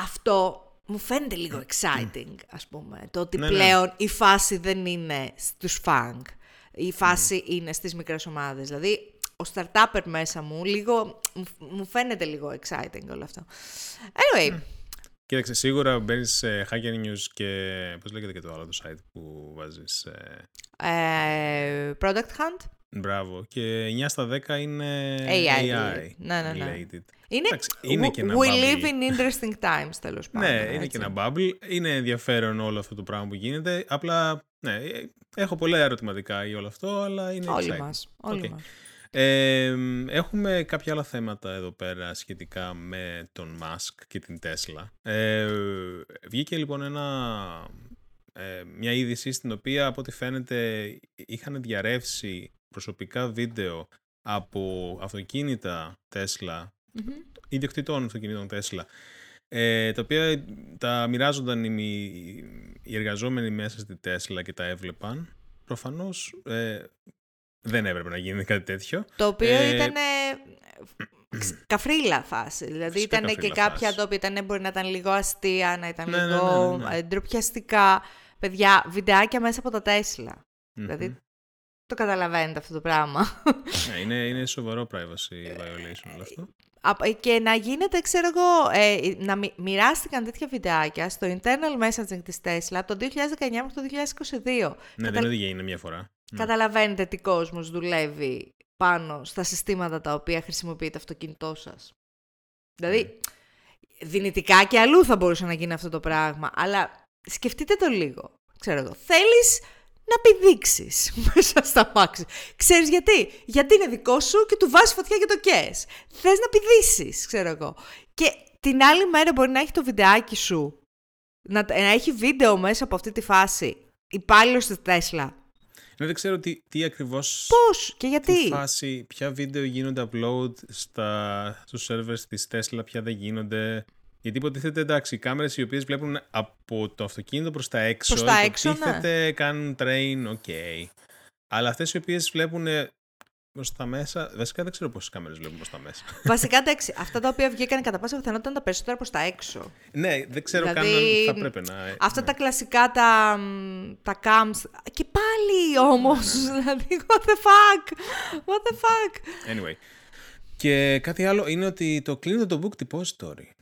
αυτό μου φαίνεται λίγο exciting, ας πούμε. Το ότι Ναι, ναι. πλέον η φάση δεν είναι στους fang. Η φάση είναι στις μικρές ομάδες. Δηλαδή, ο startupper μέσα μου, λίγο, μου, μου φαίνεται λίγο exciting όλο αυτό. Anyway, Κοίταξε, σίγουρα μπαίνεις σε Hacker News και. Πώς λέγεται και το άλλο το site που βάζεις. ε, Product Hunt. μπράβο. Και 9 στα 10 είναι AI. AI Ναι, ναι, ναι. related. Είναι, Εντάξει, είναι και ένα We bubble. live in interesting times, τέλος πάντων. Ναι, είναι έτσι. και ένα bubble. Είναι ενδιαφέρον όλο αυτό το πράγμα που γίνεται. Απλά, ναι, ε, έχω πολλά ερωτηματικά για όλο αυτό, αλλά είναι Όλοι exciting. μας, όλοι Οκ. μας. Ε, έχουμε κάποια άλλα θέματα εδώ πέρα σχετικά με τον Musk και την Tesla. Ε, βγήκε λοιπόν ένα, ε, μια είδηση στην οποία από ό,τι φαίνεται είχαν διαρρεύσει προσωπικά βίντεο από αυτοκίνητα Tesla, Μμμ. ιδιοκτητών αυτοκινήτων Tesla, ε, τα οποία τα μοιράζονταν οι, μη- οι εργαζόμενοι μέσα στη Tesla και τα έβλεπαν. Προφανώς ε, δεν έπρεπε να γίνει κάτι τέτοιο. Το οποίο Ε, ήταν [CLEARS THROAT] καφρίλα φάση. Δηλαδή Φυσικά ήταν και καφρίλα κάποια φάση. τα οποία ήταν, μπορεί να ήταν λίγο αστεία, να ήταν Ναι, ναι, λίγο ναι, ναι, ναι. ε, ντροπιαστικά. Παιδιά, βιντεάκια μέσα από τα Τέσλα. Μμμ. Δηλαδή, το καταλαβαίνετε αυτό το πράγμα. Ναι, είναι, είναι σοβαρό privacy violation όλο αυτό. Α- Και να γίνεται, ξέρω εγώ, ε, να μοι- μοιράστηκαν τέτοια βιντεάκια στο internal messaging της Tesla από το 2019 μέχρι το 2022. Ναι, Κατα- δεν είναι ότι έγινε μία φορά. Ναι. Καταλαβαίνετε τι κόσμος δουλεύει πάνω στα συστήματα τα οποία χρησιμοποιεί το αυτοκίνητό σας. Δηλαδή, Ναι. δυνητικά και αλλού θα μπορούσε να γίνει αυτό το πράγμα, αλλά σκεφτείτε το λίγο. Ξέρω εγώ, θέλεις να πηδήξεις [LAUGHS] μέσα στα μάξι. Ξέρεις γιατί; Γιατί είναι δικό σου και του βάζεις φωτιά για το κες. Θες να πηδήσεις, ξέρω εγώ. Και την άλλη μέρα μπορεί να έχει το βιντεάκι σου, να, να έχει βίντεο μέσα από αυτή τη φάση, υπάλληλος στη Τέσλα. Ναι, δεν ξέρω τι, τι ακριβώς... Πώς και γιατί; Τι φάση, ποια βίντεο γίνονται upload στα, στους servers της Tesla, ποια δεν γίνονται. Γιατί υποτίθεται εντάξει, οι κάμερες οι οποίες βλέπουν από το αυτοκίνητο προς τα έξω, Προς τα έξω, ναι. υποτίθεται κάνουν train, οκ. Αλλά αυτές οι οποίες βλέπουν προς τα μέσα, βασικά δεν ξέρω πόσες κάμερες βλέπουν προς τα μέσα. Βασικά εντάξει, αυτά τα οποία βγήκαν κατά πάσα πιθανότητα ήταν τα περισσότερα προς τα έξω. ναι, δεν ξέρω Δηλαδή, καν αν θα πρέπει να... Αυτά ναι. τα κλασικά τα, μ, τα cams. Και πάλι όμως. δηλαδή, what the fuck. What the fuck. Anyway. Και κάτι άλλο είναι ότι το κλείνω το book depository.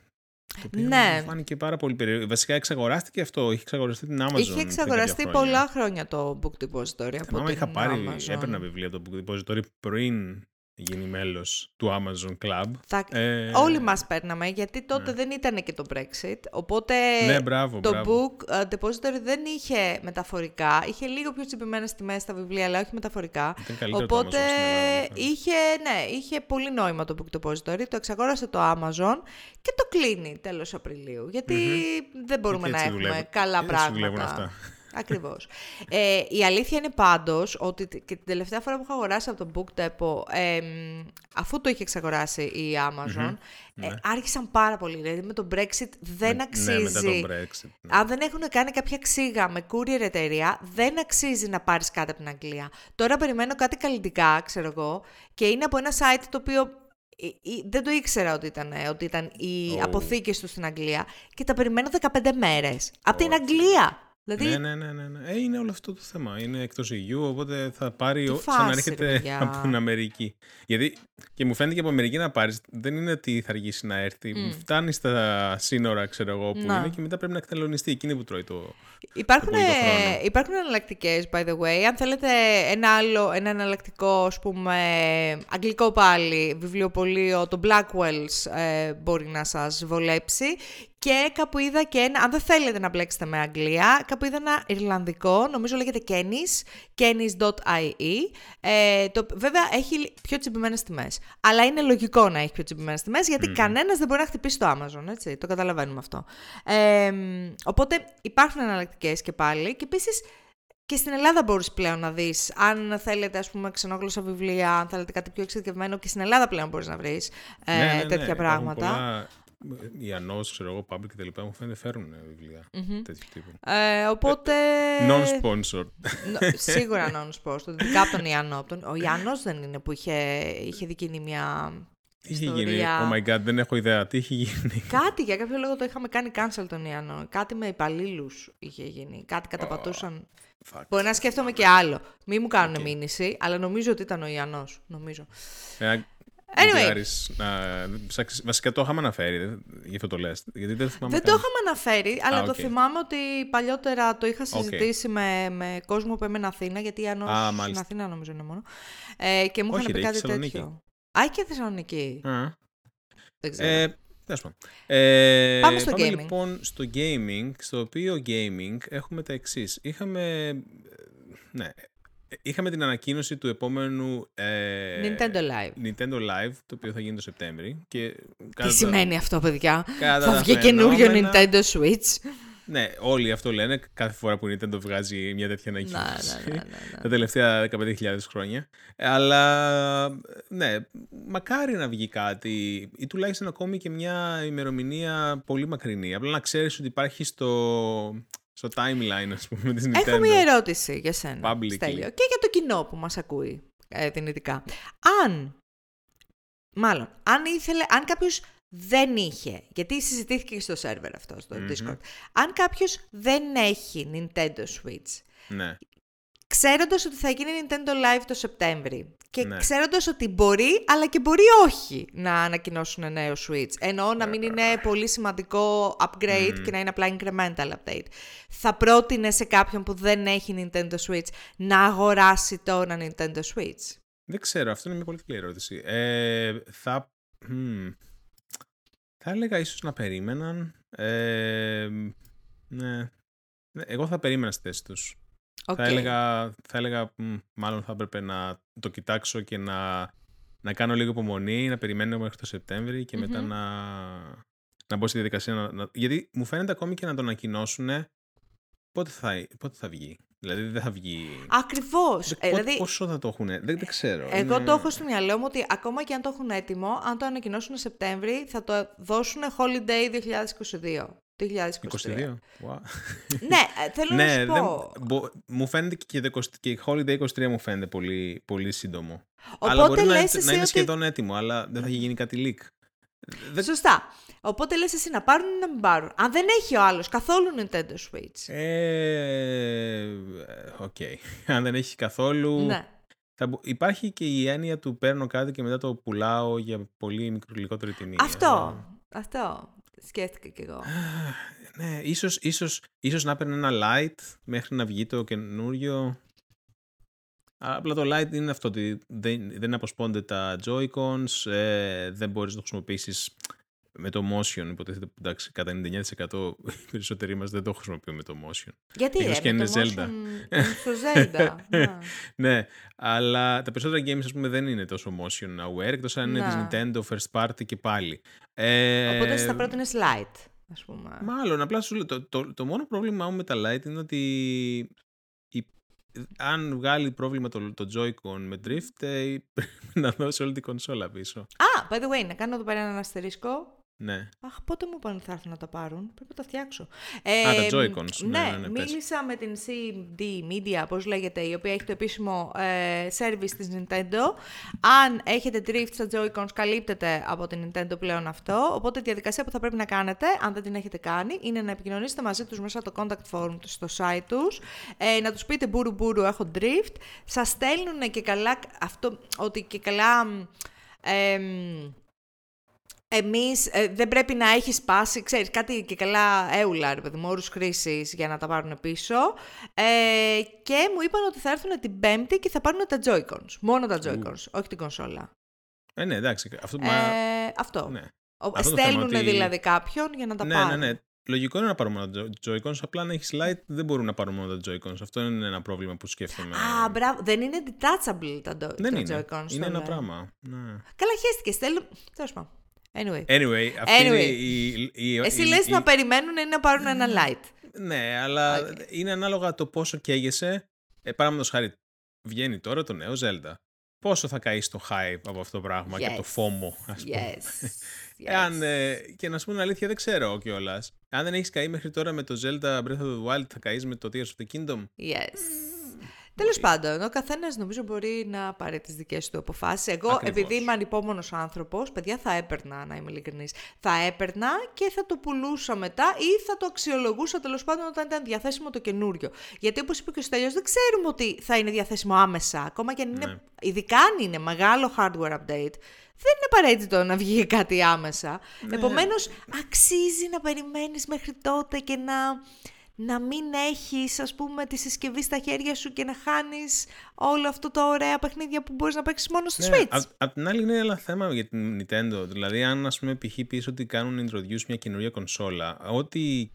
Το οποίο Ναι. μου φάνηκε πάρα πολύ περίεργο. Βασικά εξαγοράστηκε αυτό, είχε εξαγοραστεί την Amazon. Είχε πριν εξαγοραστεί κάποια χρόνια. πολλά χρόνια το Book Depository από Θυμάμαι την είχα πάρει, Amazon. έπαιρνα βιβλία από το Book Depository πριν γίνει μέλος του Amazon Club. Τα... Ε, Όλοι μας παίρναμε, γιατί τότε δεν ήταν και το Brexit, οπότε Ναι, μπράβο, το μπράβο. Book ε, Depository δεν είχε μεταφορικά, είχε λίγο πιο τσιμπημένες τιμές στα βιβλία, αλλά όχι μεταφορικά. Ήταν καλύτερο το Οπότε Amazon στην Ελλάδα, ναι. είχε, ναι, είχε πολύ νόημα το Book Depository, το εξαγόρασε το Amazon και το κλείνει τέλος Απριλίου, γιατί δεν μπορούμε Γιατί να έτσι έχουμε δουλεύουν. καλά Έτσι πράγματα. δουλεύουν αυτά. Ακριβώς. ε, η αλήθεια είναι πάντως ότι τ- και την τελευταία φορά που είχα αγοράσει από το Book Depot, εμ, αφού το είχε εξαγοράσει η Amazon, ε, άρχισαν πάρα πολύ. Δηλαδή με το Brexit δεν Με- αξίζει. Ναι, μετά το Brexit. ναι. Αν δεν έχουν κάνει κάποια ξύγα με courier εταιρεία, δεν αξίζει να πάρεις κάτι από την Αγγλία. Τώρα περιμένω κάτι καλλιτικά, ξέρω εγώ, και είναι από ένα site το οποίο ε, ε, δεν το ήξερα ότι ήταν, ε, ότι ήταν οι Ω. αποθήκες του στην Αγγλία και τα περιμένω 15 μέρες. Από την Ω, Αγγλία! Δηλαδή, Ναι, ναι, ναι, ναι, ναι. Ε, είναι όλο αυτό το θέμα. Είναι εκτός υγιού, οπότε θα πάρει Τι ο- σαν να φάση, ρε έρχεται παιδιά. από την Αμερική. Γιατί και μου φαίνεται και από Αμερική να πάρεις, δεν είναι ότι θα αργήσει να έρθει. Φτάνει στα σύνορα, ξέρω εγώ, που Να. είναι και μετά πρέπει να εκτελονιστεί. Εκείνη που τρώει το... Υπάρχουν, πολύ το χρόνο. υπάρχουν εναλλακτικές, by the way. Αν θέλετε ένα άλλο, ένα εναλλακτικό, ας πούμε, αγγλικό πάλι, βιβλιοπωλείο, το Blackwell's ε, μπορεί να σας βολέψει. Και κάπου είδα και ένα, αν δεν θέλετε να μπλέξετε με Αγγλία, κάπου είδα ένα Ιρλανδικό, νομίζω λέγεται Kennis, kennis.ie. Ε, το, βέβαια έχει πιο τσιμπημένες τιμές. Αλλά είναι λογικό να έχει πιο τσιμπημένες τιμές, γιατί κανένας δεν μπορεί να χτυπήσει το Amazon, έτσι, το καταλαβαίνουμε αυτό. Ε, μ, οπότε υπάρχουν εναλλακτικές και πάλι. Και επίσης και στην Ελλάδα μπορείς πλέον να δεις, αν θέλετε ας πούμε ξενόγλωσσα βιβλία, αν θέλετε κάτι πιο εξειδικευμένο, και στην Ελλάδα πλέον μπορείς να βρεις ε, Ναι, ναι, ναι, τέτοια υπάρχουν πράγματα. Πολλά... Οι Ανός, ξέρω εγώ, Public και τα λοιπά, μου φαίνεται φέρουν ε, βιβλία τέτοιου τύπου. Ε, οπότε... Non-sponsored. Νο- Σίγουρα non-sport. Το δικά από τον Ιάννο. Από τον- Ο Ιάννος δεν είναι που είχε, είχε δει εκείνη μια Τι είχε γίνει, ιστορία. oh my god, δεν έχω ιδέα. Τι είχε γίνει; Κάτι, για κάποιο λόγο το είχαμε κάνει cancel τον Ιάννο. Κάτι με υπαλλήλους είχε γίνει. Κάτι καταπατούσαν. Fuck. Μπορεί να σκέφτομαι και άλλο. Μην μου κάνουν μήνυση, αλλά νομίζω ότι ήταν ο Ιαννός. Νομίζω. Ε, Anyway. γκουγκλάρεις, να- ψάξεις- Βασικά το είχαμε αναφέρει, δεν- γι' αυτό το λες. Γιατί δεν θυμάμαι Δεν το καν. είχαμε αναφέρει, αλλά Α, το οκ. θυμάμαι ότι παλιότερα το είχα συζητήσει με, με κόσμο που έμενε Αθήνα, γιατί ο Ιανός Α, στην μάλιστα. Αθήνα νομίζω είναι μόνο. Ε, και μου Όχι, είχαν πει ρε, κάτι έχει Θεσσαλονίκη. τέτοιο. Α, και Θεσσαλονίκη. Α. Δεν ξέρω. Ε, τέλος πάντων. Ε, Πάμε στο gaming. λοιπόν στο gaming, στο οποίο gaming έχουμε τα εξής. Είχαμε, ε, ναι, είχαμε την ανακοίνωση του επόμενου ε, Nintendo Live. Nintendo Live, το οποίο θα γίνει το Σεπτέμβρη. Και Τι κατά τα- σημαίνει αυτό, παιδιά; κατά Θα τα βγει καινούριο φαινόμενα- Nintendo Switch; Ναι, όλοι αυτό λένε κάθε φορά που η Nintendo βγάζει μια τέτοια Να, ανακοίνωση. ναι, ναι, ναι, ναι. τα τελευταία 15.000 χρόνια. Αλλά ναι, μακάρι να βγει κάτι ή τουλάχιστον ακόμη και μια ημερομηνία πολύ μακρινή. Απλά να ξέρεις ότι υπάρχει στο, στο timeline, ας πούμε, της Nintendo. Έχω μία ερώτηση για σένα, Publicly. Στέλιο, και για το κοινό που μας ακούει ε, δυνητικά. Αν, μάλλον, αν ήθελε, αν κάποιος δεν είχε, γιατί συζητήθηκε και στο σερβερ αυτό, στο Discord, αν κάποιος δεν έχει Nintendo Switch, Ναι. Ξέροντας ότι θα γίνει Nintendo Live το Σεπτέμβρη και Ναι. ξέροντας ότι μπορεί, αλλά και μπορεί όχι να ανακοινώσουν νέο Switch, εννοώ να μην είναι πολύ σημαντικό upgrade και να είναι απλά incremental update, θα πρότεινε σε κάποιον που δεν έχει Nintendo Switch να αγοράσει τώρα Nintendo Switch. Δεν ξέρω, αυτό είναι μια πολύ καλή ερώτηση. Ε, θα... μμ, θα έλεγα ίσως να περίμεναν. Ε, ναι. Ναι, Εγώ θα περίμενα στη θέση τους. Οκ. Θα έλεγα, θα έλεγα μ, μάλλον θα έπρεπε να το κοιτάξω και να, να κάνω λίγο υπομονή, να περιμένω μέχρι το Σεπτέμβρη και μετά να, να μπω στη διαδικασία. Να, να- γιατί μου φαίνεται ακόμη και να το ανακοινώσουν πότε θα, πότε θα βγει. Δηλαδή δεν θα βγει. Ακριβώς. Ε, δηλαδή... Πόσο θα το έχουν, δεν, δεν ξέρω. Εγώ το έχω στο μυαλό μου ότι ακόμα και αν το έχουν έτοιμο, αν το ανακοινώσουν Σεπτέμβρη, θα το δώσουν holiday 2022. 2022. 22. Wow. ναι, ε, θέλω να σου πω. Δεν, μου φαίνεται και, και η Holiday 23 μου φαίνεται πολύ, πολύ σύντομο. Οπότε αλλά μπορεί να, να είναι σχεδόν έτοιμο, αλλά δεν θα έχει γίνει κάτι leak. Σωστά. Οπότε λες εσύ να πάρουν ή να μην πάρουν. Αν δεν έχει ο άλλος καθόλου Nintendo Switch. Ε, οκ. Okay. [LAUGHS] Αν δεν έχει καθόλου... Ναι. Θα, υπάρχει και η έννοια του παίρνω κάτι και μετά το πουλάω για πολύ πιο μικρολικότερη τιμή. Αυτό. Αυτό. Σκέφτηκα κι εγώ. [GASPS] ναι, ίσως, ίσως, ίσως να παίρνει ένα light μέχρι να βγει το καινούριο. Απλά το Lite είναι αυτό ότι δεν, δεν αποσπώνται τα Joy-Cons, ε, δεν μπορείς να το χρησιμοποιήσεις με το motion, υποτίθεται που εντάξει, κατά 99% οι περισσότεροι μας δεν το χρησιμοποιούμε με το motion. Γιατί ρε, και είναι Zelda. Στο Zelda. [LAUGHS] ναι. ναι, αλλά τα περισσότερα games ας πούμε δεν είναι τόσο motion aware, εκτός αν είναι της Nintendo first party και πάλι. Ε, Οπότε θα πρότεινες Lite. Ας πούμε. Μάλλον, απλά σου λέω, το, το, το, μόνο πρόβλημα μου με τα Lite είναι ότι αν βγάλει πρόβλημα το, το Joy-Con με Drift, ε, [LAUGHS] πρέπει να δώσει όλη την κονσόλα πίσω. Α, by the way, να κάνω εδώ πέρα ένα αστερίσκο. Ναι. Αχ, πότε μου είπαν ότι θα έρθουν να τα πάρουν; Πρέπει να τα φτιάξω. Ε, Α, τα Joy-Cons. Ναι, ναι, ναι, ναι μίλησα με την CD Media, πώς λέγεται, η οποία έχει το επίσημο ε, service της Nintendo. Αν έχετε drift στα Joy-Cons, καλύπτεται από την Nintendo πλέον αυτό. Οπότε η διαδικασία που θα πρέπει να κάνετε, αν δεν την έχετε κάνει, είναι να επικοινωνήσετε μαζί τους μέσα το contact form στο site τους, ε, να τους πείτε μπούρου μπούρου έχω drift, σας στέλνουν και καλά αυτό, ότι και καλά... Ε, εμείς ε, δεν πρέπει να έχεις σπάσει, ξέρεις, κάτι και καλά έουλα, ρε παιδί μου, όρους χρήσης για να τα πάρουν πίσω. Ε, και μου είπαν ότι θα έρθουν την Πέμπτη και θα πάρουν τα Joy-Cons. Μόνο τα Joy-Cons, όχι την κονσόλα. Ε, ναι, εντάξει. Αυτό. Ε, αυτό. Ναι. Στέλνουν ότι... δηλαδή κάποιον για να τα ναι, πάρουν. Ναι, ναι. Λογικό είναι να πάρουμε μόνο τα Joy-Cons, απλά αν έχεις light δεν μπορούν να πάρουν μόνο τα Joy-Cons. Αυτό είναι ένα πρόβλημα που σκέφτομαι. Α, μπράβο. Δεν είναι detachable τα, δεν τα είναι. Joy-Cons. Είναι ένα πράγμα. Ναι. Καλά, χαίστηκε. Στέλνουν. Τέλος πάντων. Anyway. Anyway, αυτή anyway. η, η, Εσύ λες να περιμένουν ή να πάρουν ένα light. Ναι, αλλά είναι ανάλογα το πόσο καίγεσαι. Ε, Παράδειγμα χάρη, βγαίνει τώρα το νέο Zelda. Πόσο θα καείς το hype από αυτό το πράγμα και το FOMO, ας πούμε. Yes. [LAUGHS] Εάν, ε, και να σου πούμε αλήθεια, δεν ξέρω κιόλας. Αν δεν έχεις καεί μέχρι τώρα με το Zelda Breath of the Wild, θα καείς με το Tears of the Kingdom; Yes. Τέλος πάντων, ο καθένας νομίζω μπορεί να πάρει τις δικές του αποφάσεις. Εγώ, Ακριβώς. επειδή είμαι ανυπόμονος άνθρωπος, παιδιά θα έπαιρνα, να είμαι ειλικρινής. Θα έπαιρνα και θα το πουλούσα μετά ή θα το αξιολογούσα τέλος πάντων όταν ήταν διαθέσιμο το καινούριο. Γιατί όπως είπε και ο Στέλιος, δεν ξέρουμε ότι θα είναι διαθέσιμο άμεσα. Ακόμα και αν είναι, ναι. ειδικά αν είναι μεγάλο hardware update, δεν είναι απαραίτητο να βγει [LAUGHS] κάτι άμεσα. Ναι. Επομένως, αξίζει να περιμένεις μέχρι τότε και να να μην έχεις ας πούμε τη συσκευή στα χέρια σου και να χάνεις όλο αυτό το ωραία παιχνίδια που μπορείς να παίξεις μόνο στο ναι, Switch. Απ' την άλλη είναι ένα θέμα για την Nintendo. Δηλαδή αν ας πούμε π.χ. πεις ότι κάνουν introduce μια καινούργια κονσόλα, ό,τι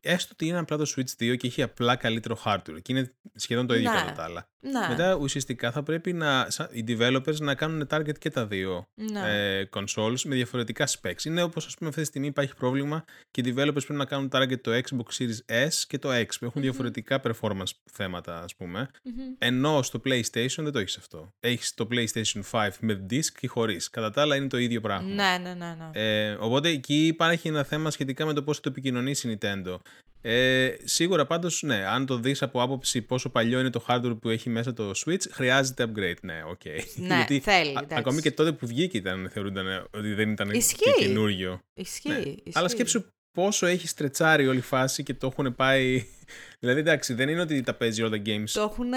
έστω ότι είναι απλά το Switch 2 και έχει απλά καλύτερο hardware και είναι σχεδόν το ίδιο ναι. κατά τα άλλα. Ναι. Μετά ουσιαστικά θα πρέπει να, οι developers να κάνουν target και τα δύο ναι. ε, consoles με διαφορετικά specs. Είναι όπως ας πούμε αυτή τη στιγμή υπάρχει πρόβλημα και οι developers πρέπει να κάνουν target το Xbox Series S και το X που έχουν διαφορετικά performance θέματα ας πούμε. Ενώ στο PlayStation δεν το έχεις αυτό. Έχεις το PlayStation 5 με disc και χωρίς. Κατά τα άλλα είναι το ίδιο πράγμα. Ναι, ναι, ναι. ναι. Ε, οπότε εκεί υπάρχει ένα θέμα σχετικά με το πώς το επικοινωνήσει η Nintendo. Ε, σίγουρα πάντως, ναι, αν το δεις από άποψη πόσο παλιό είναι το hardware που έχει μέσα το Switch, χρειάζεται upgrade, ναι, οκ. Okay. Ναι, [LAUGHS] Γιατί θέλει, α, ακόμη και τότε που βγήκε ήταν, θεωρούνταν ότι δεν ήταν και καινούριο. Ισχύει, ναι. ισχύει. Αλλά σκέψου πόσο έχει στρετσάρει όλη η φάση και το έχουν πάει... [LAUGHS] δηλαδή, εντάξει, δεν είναι ότι τα παίζει όλα τα games. Το έχουν,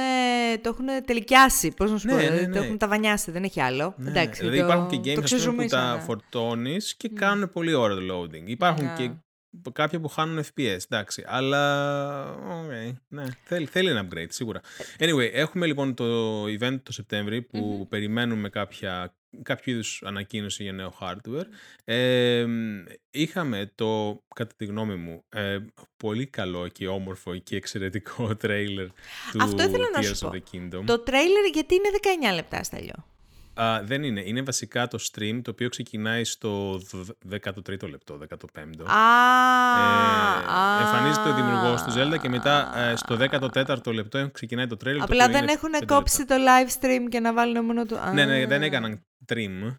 το έχουν τελικιάσει, πώς να σου ναι, πω, ναι, ναι. το έχουν ταβανιάσει, δεν έχει άλλο. Ναι. Εντάξει, δηλαδή το, υπάρχουν και games που τα φορτώνεις και κάνουν πολύ ώρα το loading. Υπάρχουν ναι. και κάποια που χάνουν FPS, εντάξει. Αλλά, okay, ναι, θέλει, θέλει ένα upgrade, σίγουρα. Anyway, έχουμε λοιπόν το event το Σεπτέμβρη που περιμένουμε κάποια, κάποιο είδους ανακοίνωση για νέο hardware. Ε, είχαμε το, κατά τη γνώμη μου, ε, πολύ καλό και όμορφο και εξαιρετικό [LAUGHS] τρέιλερ του Αυτό ήθελα να σου πω. Το τρέιλερ γιατί είναι 19 λεπτά, Στέλιο. Α, δεν είναι. Είναι βασικά το stream το οποίο ξεκινάει στο 13ο λεπτό, 15ο. Α, ε, εμφανίζεται ο δημιουργός του Zelda και μετά ε, στο 14ο λεπτό ξεκινάει το trailer. Απλά δεν έχουν κόψει το live stream και να βάλουν μόνο το. Ναι, ναι, δεν έκαναν trim.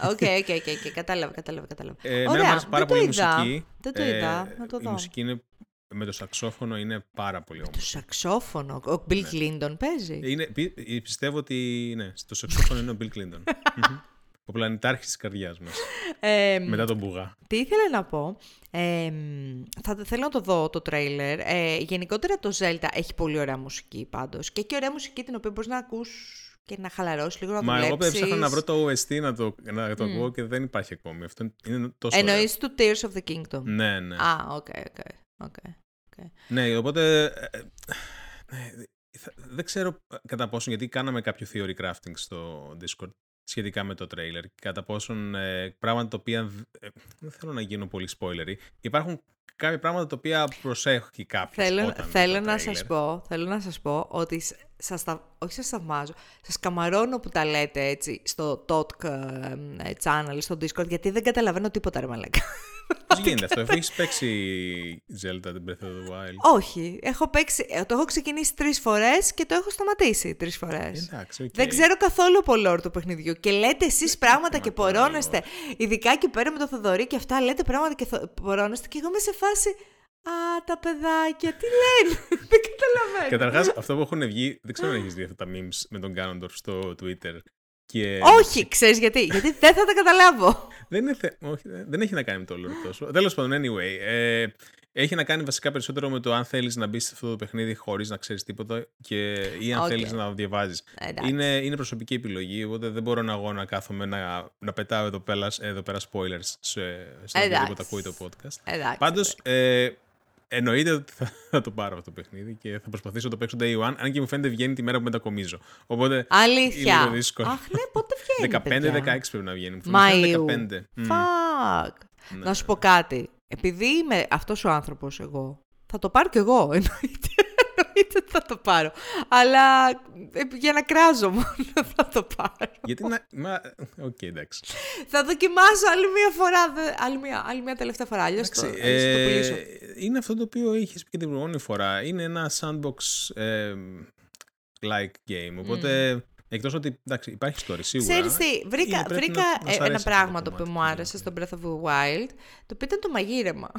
Οκ, οκ, οκ, κατάλαβα, κατάλαβα. κατάλαβα. Ε, Ωραία, μου αρέσει πάρα πολύ η μουσική. Δεν το είδα, να το δω. Η μουσική είναι με το σαξόφωνο είναι πάρα πολύ όμορφο. Το σαξόφωνο. Ο Bill Clinton παίζει. Είναι, πιστεύω ότι ναι, το σαξόφωνο είναι ο Bill Clinton. [LAUGHS] ο πλανητάρχης της καρδιάς μας. Ε, Μετά τον Μπουγά. Τι ήθελα να πω. Ε, θα θέλω να το δω το τρέιλερ. Ε, γενικότερα το Zelda έχει πολύ ωραία μουσική πάντως. Και έχει ωραία μουσική την οποία μπορείς να ακούς και να χαλαρώσεις λίγο να να δουλέψεις. Μα εγώ ψάχνα να βρω το OST να το, να το mm. ακούω και δεν υπάρχει ακόμη. Αυτό είναι τόσο Εννοείς του Tears of the Kingdom. Ναι, ναι. Α, οκ, οκ. Ναι, οπότε. Ε, ε, ναι, δεν ξέρω κατά πόσον, γιατί κάναμε κάποιο theory crafting στο Discord σχετικά με το trailer και κατά πόσον ε, πράγματα τα οποία ε, δεν θέλω να γίνω πολύ spoilery υπάρχουν κάποια πράγματα τα οποία προσέχει κάποιος θέλω, θέλω να σας πω θέλω να σας πω ότι σας όχι σας θαυμάζω σας καμαρώνω που τα λέτε έτσι στο talk channel στο discord γιατί δεν καταλαβαίνω τίποτα ρε μαλάκα Πώς γίνεται αυτό, αφού έχεις παίξει Zelda την Breath of the Wild; Όχι. Έχω παίξει, ε, το έχω ξεκινήσει τρεις φορές και το έχω σταματήσει τρεις φορές. Okay. Δεν ξέρω καθόλου από lore του παιχνιδιού. Και λέτε εσείς πράγματα και πορώνεστε. Ειδικά εκεί πέρα με το Θοδωρή και αυτά λέτε πράγματα και πορώνεστε. Και εγώ είμαι σε φάση. Α, τα παιδάκια, τι λένε; [LAUGHS] δεν καταλαβαίνω. Καταρχάς, αυτό που έχουν βγει. Δεν ξέρω αν έχεις δει αυτά τα memes με τον Κάνοντορφ στο Twitter. Και... Όχι, ξέρεις γιατί. γιατί δεν θα τα καταλάβω. δεν, είναι θε... Όχι, δεν έχει να κάνει με το όλο τόσο. Τέλος πάντων, anyway. Ε, έχει να κάνει βασικά περισσότερο με το αν θέλεις να μπεις σε αυτό το παιχνίδι χωρίς να ξέρεις τίποτα και... ή αν okay. θέλεις να διαβάζεις. Είναι, είναι προσωπική επιλογή, οπότε δεν μπορώ να εγώ να κάθομαι να, να πετάω εδώ πέρα, εδώ πέρα spoilers σε, σε οτιδήποτε ακούει το podcast. Πάντως, ε, Εννοείται ότι [LAUGHS] θα, το πάρω αυτό το παιχνίδι και θα προσπαθήσω να το παίξω day one, αν και μου φαίνεται βγαίνει τη μέρα που μετακομίζω. Οπότε. Αλήθεια. Είναι δύσκολο. Αχ, ναι, πότε βγαίνει. [LAUGHS] 15-16 πρέπει να βγαίνει. Μαΐου. 15. Fuck. Ναι. Να σου πω κάτι. Επειδή είμαι αυτός ο άνθρωπος εγώ, θα το πάρω κι εγώ. [LAUGHS] Εννοείται. Εννοείται ότι θα το πάρω. Αλλά ε, για να κράζω μόνο [LAUGHS] θα το πάρω. Γιατί να. Μα... Οκ, okay, εντάξει. Θα δοκιμάσω άλλη μία φορά. Άλλη μία, άλλη μία τελευταία φορά. Αλλιώς το, ε, το πουλήσω. Είναι αυτό το οποίο είχε πει και την προηγούμενη φορά. Είναι ένα sandbox ε, like game. Οπότε. Mm. Εκτός ότι εντάξει, υπάρχει story σίγουρα. Ξέρεις τι, βρήκα, βρήκα να, ένα πράγμα το οποίο μου άρεσε στο Breath of the Wild, το οποίο ήταν το μαγείρεμα.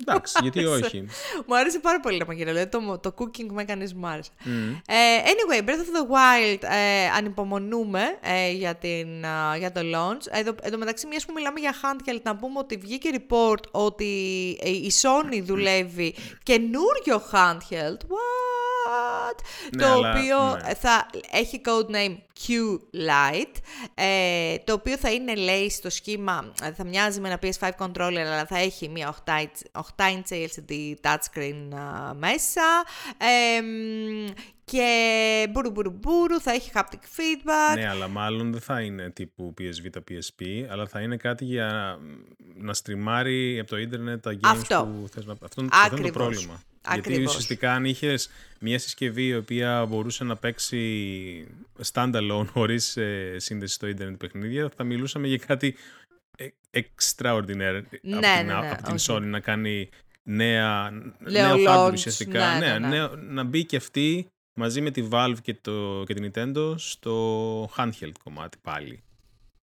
Εντάξει, γιατί όχι. μου άρεσε πάρα πολύ να μαγειρεύω. Δηλαδή το, το cooking mechanism μου άρεσε. Mm. Ε, anyway, Breath of the Wild ε, ανυπομονούμε ε, για, την, για το launch. Εδώ, εδώ μεταξύ, μιας που μιλάμε για handheld, να πούμε ότι βγήκε report ότι η Sony δουλεύει καινούριο handheld. What? Ναι, το οποίο ναι. θα έχει codename Q-Lite, ε, το οποίο θα είναι, λέει, στο σχήμα, θα μοιάζει με ένα PS5 controller, αλλά θα έχει μια 8-inch LCD touchscreen μέσα. Ε, και μπουρου μπουρου μπουρου, θα έχει haptic feedback. Ναι, αλλά μάλλον δεν θα είναι τύπου PSV τα PSP, αλλά θα είναι κάτι για να στριμάρει από το ίντερνετ τα games Αυτό. που θες να... Αυτό, αυτό είναι το πρόβλημα. Ακριβώς. Γιατί ουσιαστικά αν είχες μια συσκευή η οποία μπορούσε να παίξει standalone [LAUGHS] χωρίς ε, σύνδεση στο ίντερνετ παιχνίδια, θα μιλούσαμε για κάτι ε, extraordinary ναι, από την, ναι, ναι, από την Sony να κάνει νέα, νέο hardware ουσιαστικά. Ναι, ναι, ναι, να μπει και αυτή μαζί με τη Valve και, το, και την Nintendo στο handheld κομμάτι πάλι.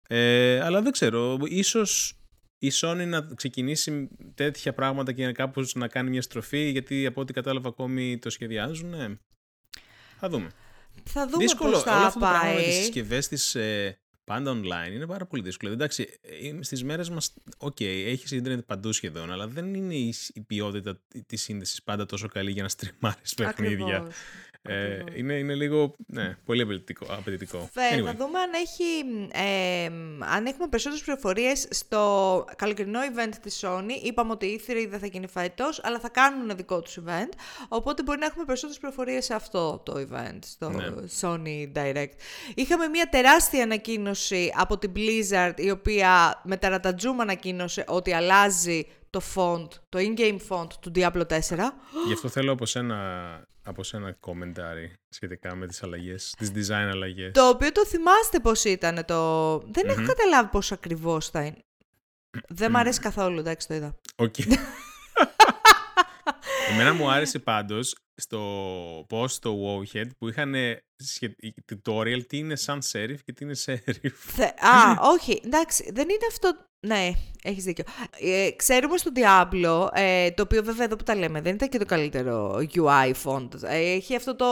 Ε, αλλά δεν ξέρω, ίσως η Sony να ξεκινήσει τέτοια πράγματα και κάπως να κάνει μια στροφή, γιατί από ό,τι κατάλαβα ακόμη το σχεδιάζουν. Ναι. Θα δούμε. Θα δούμε δύσκολο. πώς θα Όλο αυτό πάει. το πράγμα με τις συσκευές της ε, πάντα online είναι πάρα πολύ δύσκολο. Εντάξει, ε, στις μέρες μας, οκ, okay, έχεις ίντερνετ παντού σχεδόν, αλλά δεν είναι η, η ποιότητα της σύνδεσης πάντα τόσο καλή για να [LAUGHS] στριμάρεις παιχνίδια. Ακριβώς. Ε, είναι, είναι λίγο ναι, πολύ απαιτητικό. απαιτητικό. Φε, Να δούμε αν, έχει, ε, αν έχουμε περισσότερες πληροφορίες στο καλοκαιρινό event της Sony. Είπαμε ότι η E3 δεν θα γίνει φέτος, αλλά θα κάνουν δικό τους event. Οπότε μπορεί να έχουμε περισσότερες πληροφορίες σε αυτό το event, στο Ναι. Sony Direct. Είχαμε μια τεράστια ανακοίνωση από την Blizzard, η οποία με ταρατατζούμ ανακοίνωσε ότι αλλάζει το font, το in-game font του Diablo 4. Γι' αυτό θέλω από σένα από σένα commentary σχετικά με τις αλλαγές, τις design αλλαγές. Το οποίο το θυμάστε πώς ήταν το... Δεν έχω καταλάβει πώς ακριβώς θα είναι. Δεν μ' αρέσει καθόλου, εντάξει το είδα. Οκ. [LAUGHS] Εμένα μου άρεσε πάντως στο post στο Wowhead που είχαν tutorial τι είναι sans serif και τι είναι serif. Α, [LAUGHS] όχι, εντάξει, δεν είναι αυτό ναι, έχεις δίκιο. Ε, ξέρουμε στο Diablo, ε, το οποίο βέβαια εδώ που τα λέμε δεν ήταν και το καλύτερο UI font. Ε, έχει αυτό το,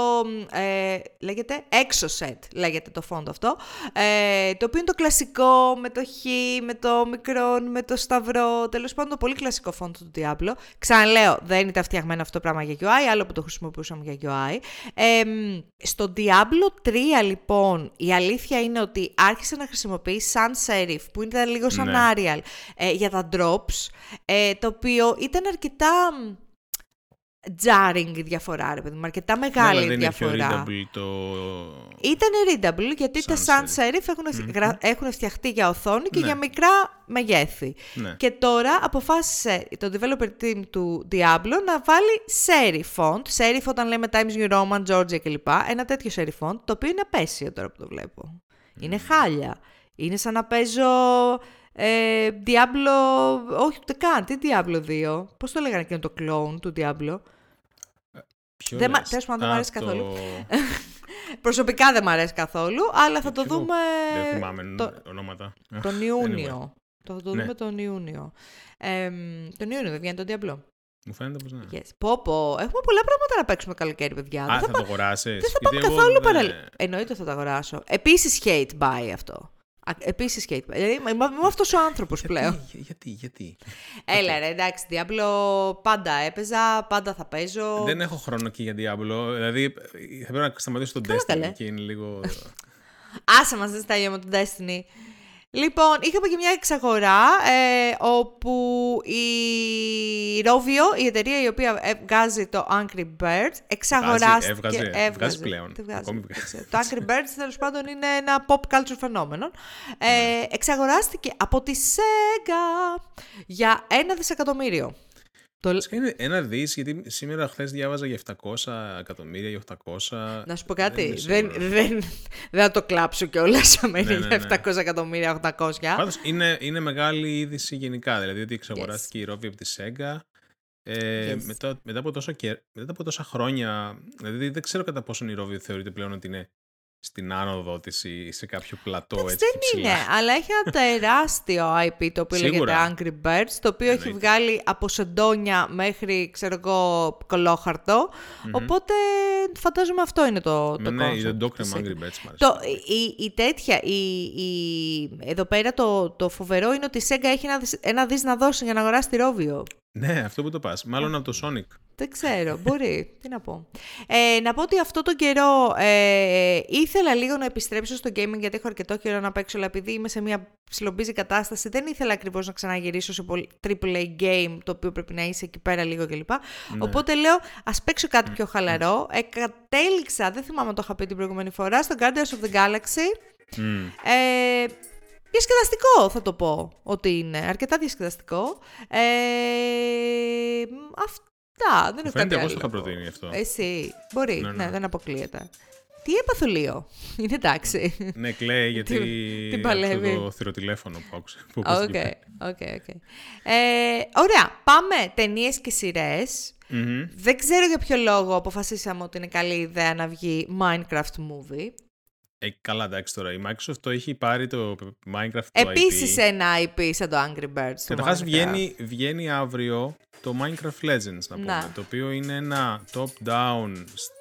ε, λέγεται Exoset, λέγεται το font αυτό, ε, το οποίο είναι το κλασικό με το χ, με το μικρό, με το σταυρό, τέλος πάντων το πολύ κλασικό font του Diablo. Ξαναλέω, δεν ήταν φτιαγμένο αυτό το πράγμα για UI, άλλο που το χρησιμοποιούσαμε για UI. Ε, στο Diablo 3 λοιπόν, η αλήθεια είναι ότι άρχισε να χρησιμοποιεί sans serif, που ήταν λίγο σαν ναι. Ε, για τα drops, ε, το οποίο ήταν αρκετά jarring η διαφορά, ρε παιδί μου, αρκετά ναι, μεγάλη ναι, διαφορά. Είναι το... Ήταν readable γιατί τα sans serif έχουν, έχουν φτιαχτεί για οθόνη και ναι. για μικρά μεγέθη. Ναι. Και τώρα αποφάσισε το developer team του Diablo να βάλει serif font. Serif όταν λέμε Times New Roman, Georgia κλπ. Ένα τέτοιο serif font, το οποίο είναι απέσιο τώρα που το βλέπω. Είναι χάλια. Είναι σαν να παίζω ε, Diablo, όχι ούτε καν, τι Diablo 2. Πώς το λέγανε εκείνο το clone του Diablo; Ποιο δεν, τέλος πάντων, δεν μου αρέσει καθόλου. [LAUGHS] Προσωπικά δεν μου αρέσει καθόλου, αλλά θα το δούμε... Δεν θυμάμαι το... ονόματα. Τον [LAUGHS] Ιούνιο. Το θα το δούμε ναι. τον Ιούνιο. Ε, τον Ιούνιο δεν βγαίνει το Diablo. Μου φαίνεται πως ναι. Yes. Πω, πω. Έχουμε πολλά πράγματα να παίξουμε καλοκαίρι, παιδιά. Α, θα, θα, το αγοράσεις. Δεν θα πάμε καθόλου παραλία. Εννοείται θα το αγοράσω. Επίσης hate buy αυτό. Επίσης και. Δηλαδή, είμαι αυτός ο άνθρωπος πλέον. Γιατί, γιατί. Έλα, ρε, εντάξει, Diablo πάντα έπαιζα, πάντα θα παίζω. Δεν έχω χρόνο και για Diablo. Δηλαδή, θα πρέπει να σταματήσω τον Destiny και είναι λίγο. Άσε μας, δεν στάγια με τον Destiny. Λοιπόν, είχαμε και μια εξαγορά ε, όπου η Rovio, η εταιρεία η οποία βγάζει το Angry Birds, εξαγοράστηκε... Έβγαζε, έβγαζε, βγάζει πλέον. το Angry Birds, τέλος πάντων, είναι ένα pop culture φαινόμενο. Ε, ναι. εξαγοράστηκε από τη Sega για ένα δισεκατομμύριο. Το... Είναι ένα δις, γιατί σήμερα χθες διάβαζα για 700 εκατομμύρια, για 800. Να σου πω κάτι. Δεν, δεν, δεν, δεν θα το κλάψω κιόλας αν ναι, ναι, για 700 ναι. εκατομμύρια, 800. Πάντως είναι, είναι μεγάλη είδηση γενικά. Δηλαδή ότι εξαγοράστηκε yes. η Ρόβι από τη Σέγγα. Ε, yes. μετά, μετά, από τόσο μετά από τόσα χρόνια, δηλαδή δεν ξέρω κατά πόσο η Ρόβι θεωρείται πλέον ότι είναι στην άνοδο της ή σε κάποιο πλατό έτσι Δεν ψηλά. είναι, αλλά έχει ένα τεράστιο IP το οποίο λέγεται Angry Birds, το οποίο έχει βγάλει από σεντόνια μέχρι, ξέρω εγώ, κολόχαρτο. Mm-hmm. Οπότε φαντάζομαι αυτό είναι το, το Ναι, ναι, το Doctor Angry Birds το, η, η, τέτοια, η, η, εδώ πέρα το, το φοβερό είναι ότι η Sega έχει ένα, ένα δις να δώσει για να αγοράσει τη Rovio. Ναι, αυτό που το πας. Μάλλον από το Sonic. Δεν ξέρω, μπορεί. [LAUGHS] Τι να πω. Ε, να πω ότι αυτό το καιρό ε, ήθελα λίγο να επιστρέψω στο gaming γιατί έχω αρκετό καιρό να παίξω, αλλά επειδή είμαι σε μια ψιλομπίζη κατάσταση, δεν ήθελα ακριβώς να ξαναγυρίσω σε AAA game, το οποίο πρέπει να είσαι εκεί πέρα λίγο κλπ. Ναι. Οπότε λέω, ας παίξω κάτι πιο χαλαρό. Ε, κατέληξα, δεν θυμάμαι το είχα πει την προηγούμενη φορά, στο Guardians of the Galaxy. Mm. Ε, διασκεδαστικό θα το πω ότι είναι, αρκετά διασκεδαστικό. Ε, αυτά, δεν έχω κάτι άλλο. εγώ το είχα προτείνει αυτό. Εσύ, μπορεί, ναι, ναι. ναι δεν αποκλείεται. Τι έπαθω λίγο, είναι εντάξει. ναι, κλαίει [LAUGHS] γιατί την παλεύει. το θυροτηλέφωνο που άκουσε. Οκ, οκ, οκ. Ωραία, πάμε ταινίες και σειρές. Mm-hmm. Δεν ξέρω για ποιο λόγο αποφασίσαμε ότι είναι καλή ιδέα να βγει Minecraft movie. Ε, καλά, εντάξει τώρα. Η Microsoft το έχει πάρει το Minecraft το Επίσης ένα IP σαν το Angry Birds. Καταρχάς βγαίνει, βγαίνει αύριο το Minecraft Legends, να πούμε. Να. Το οποίο είναι ένα top-down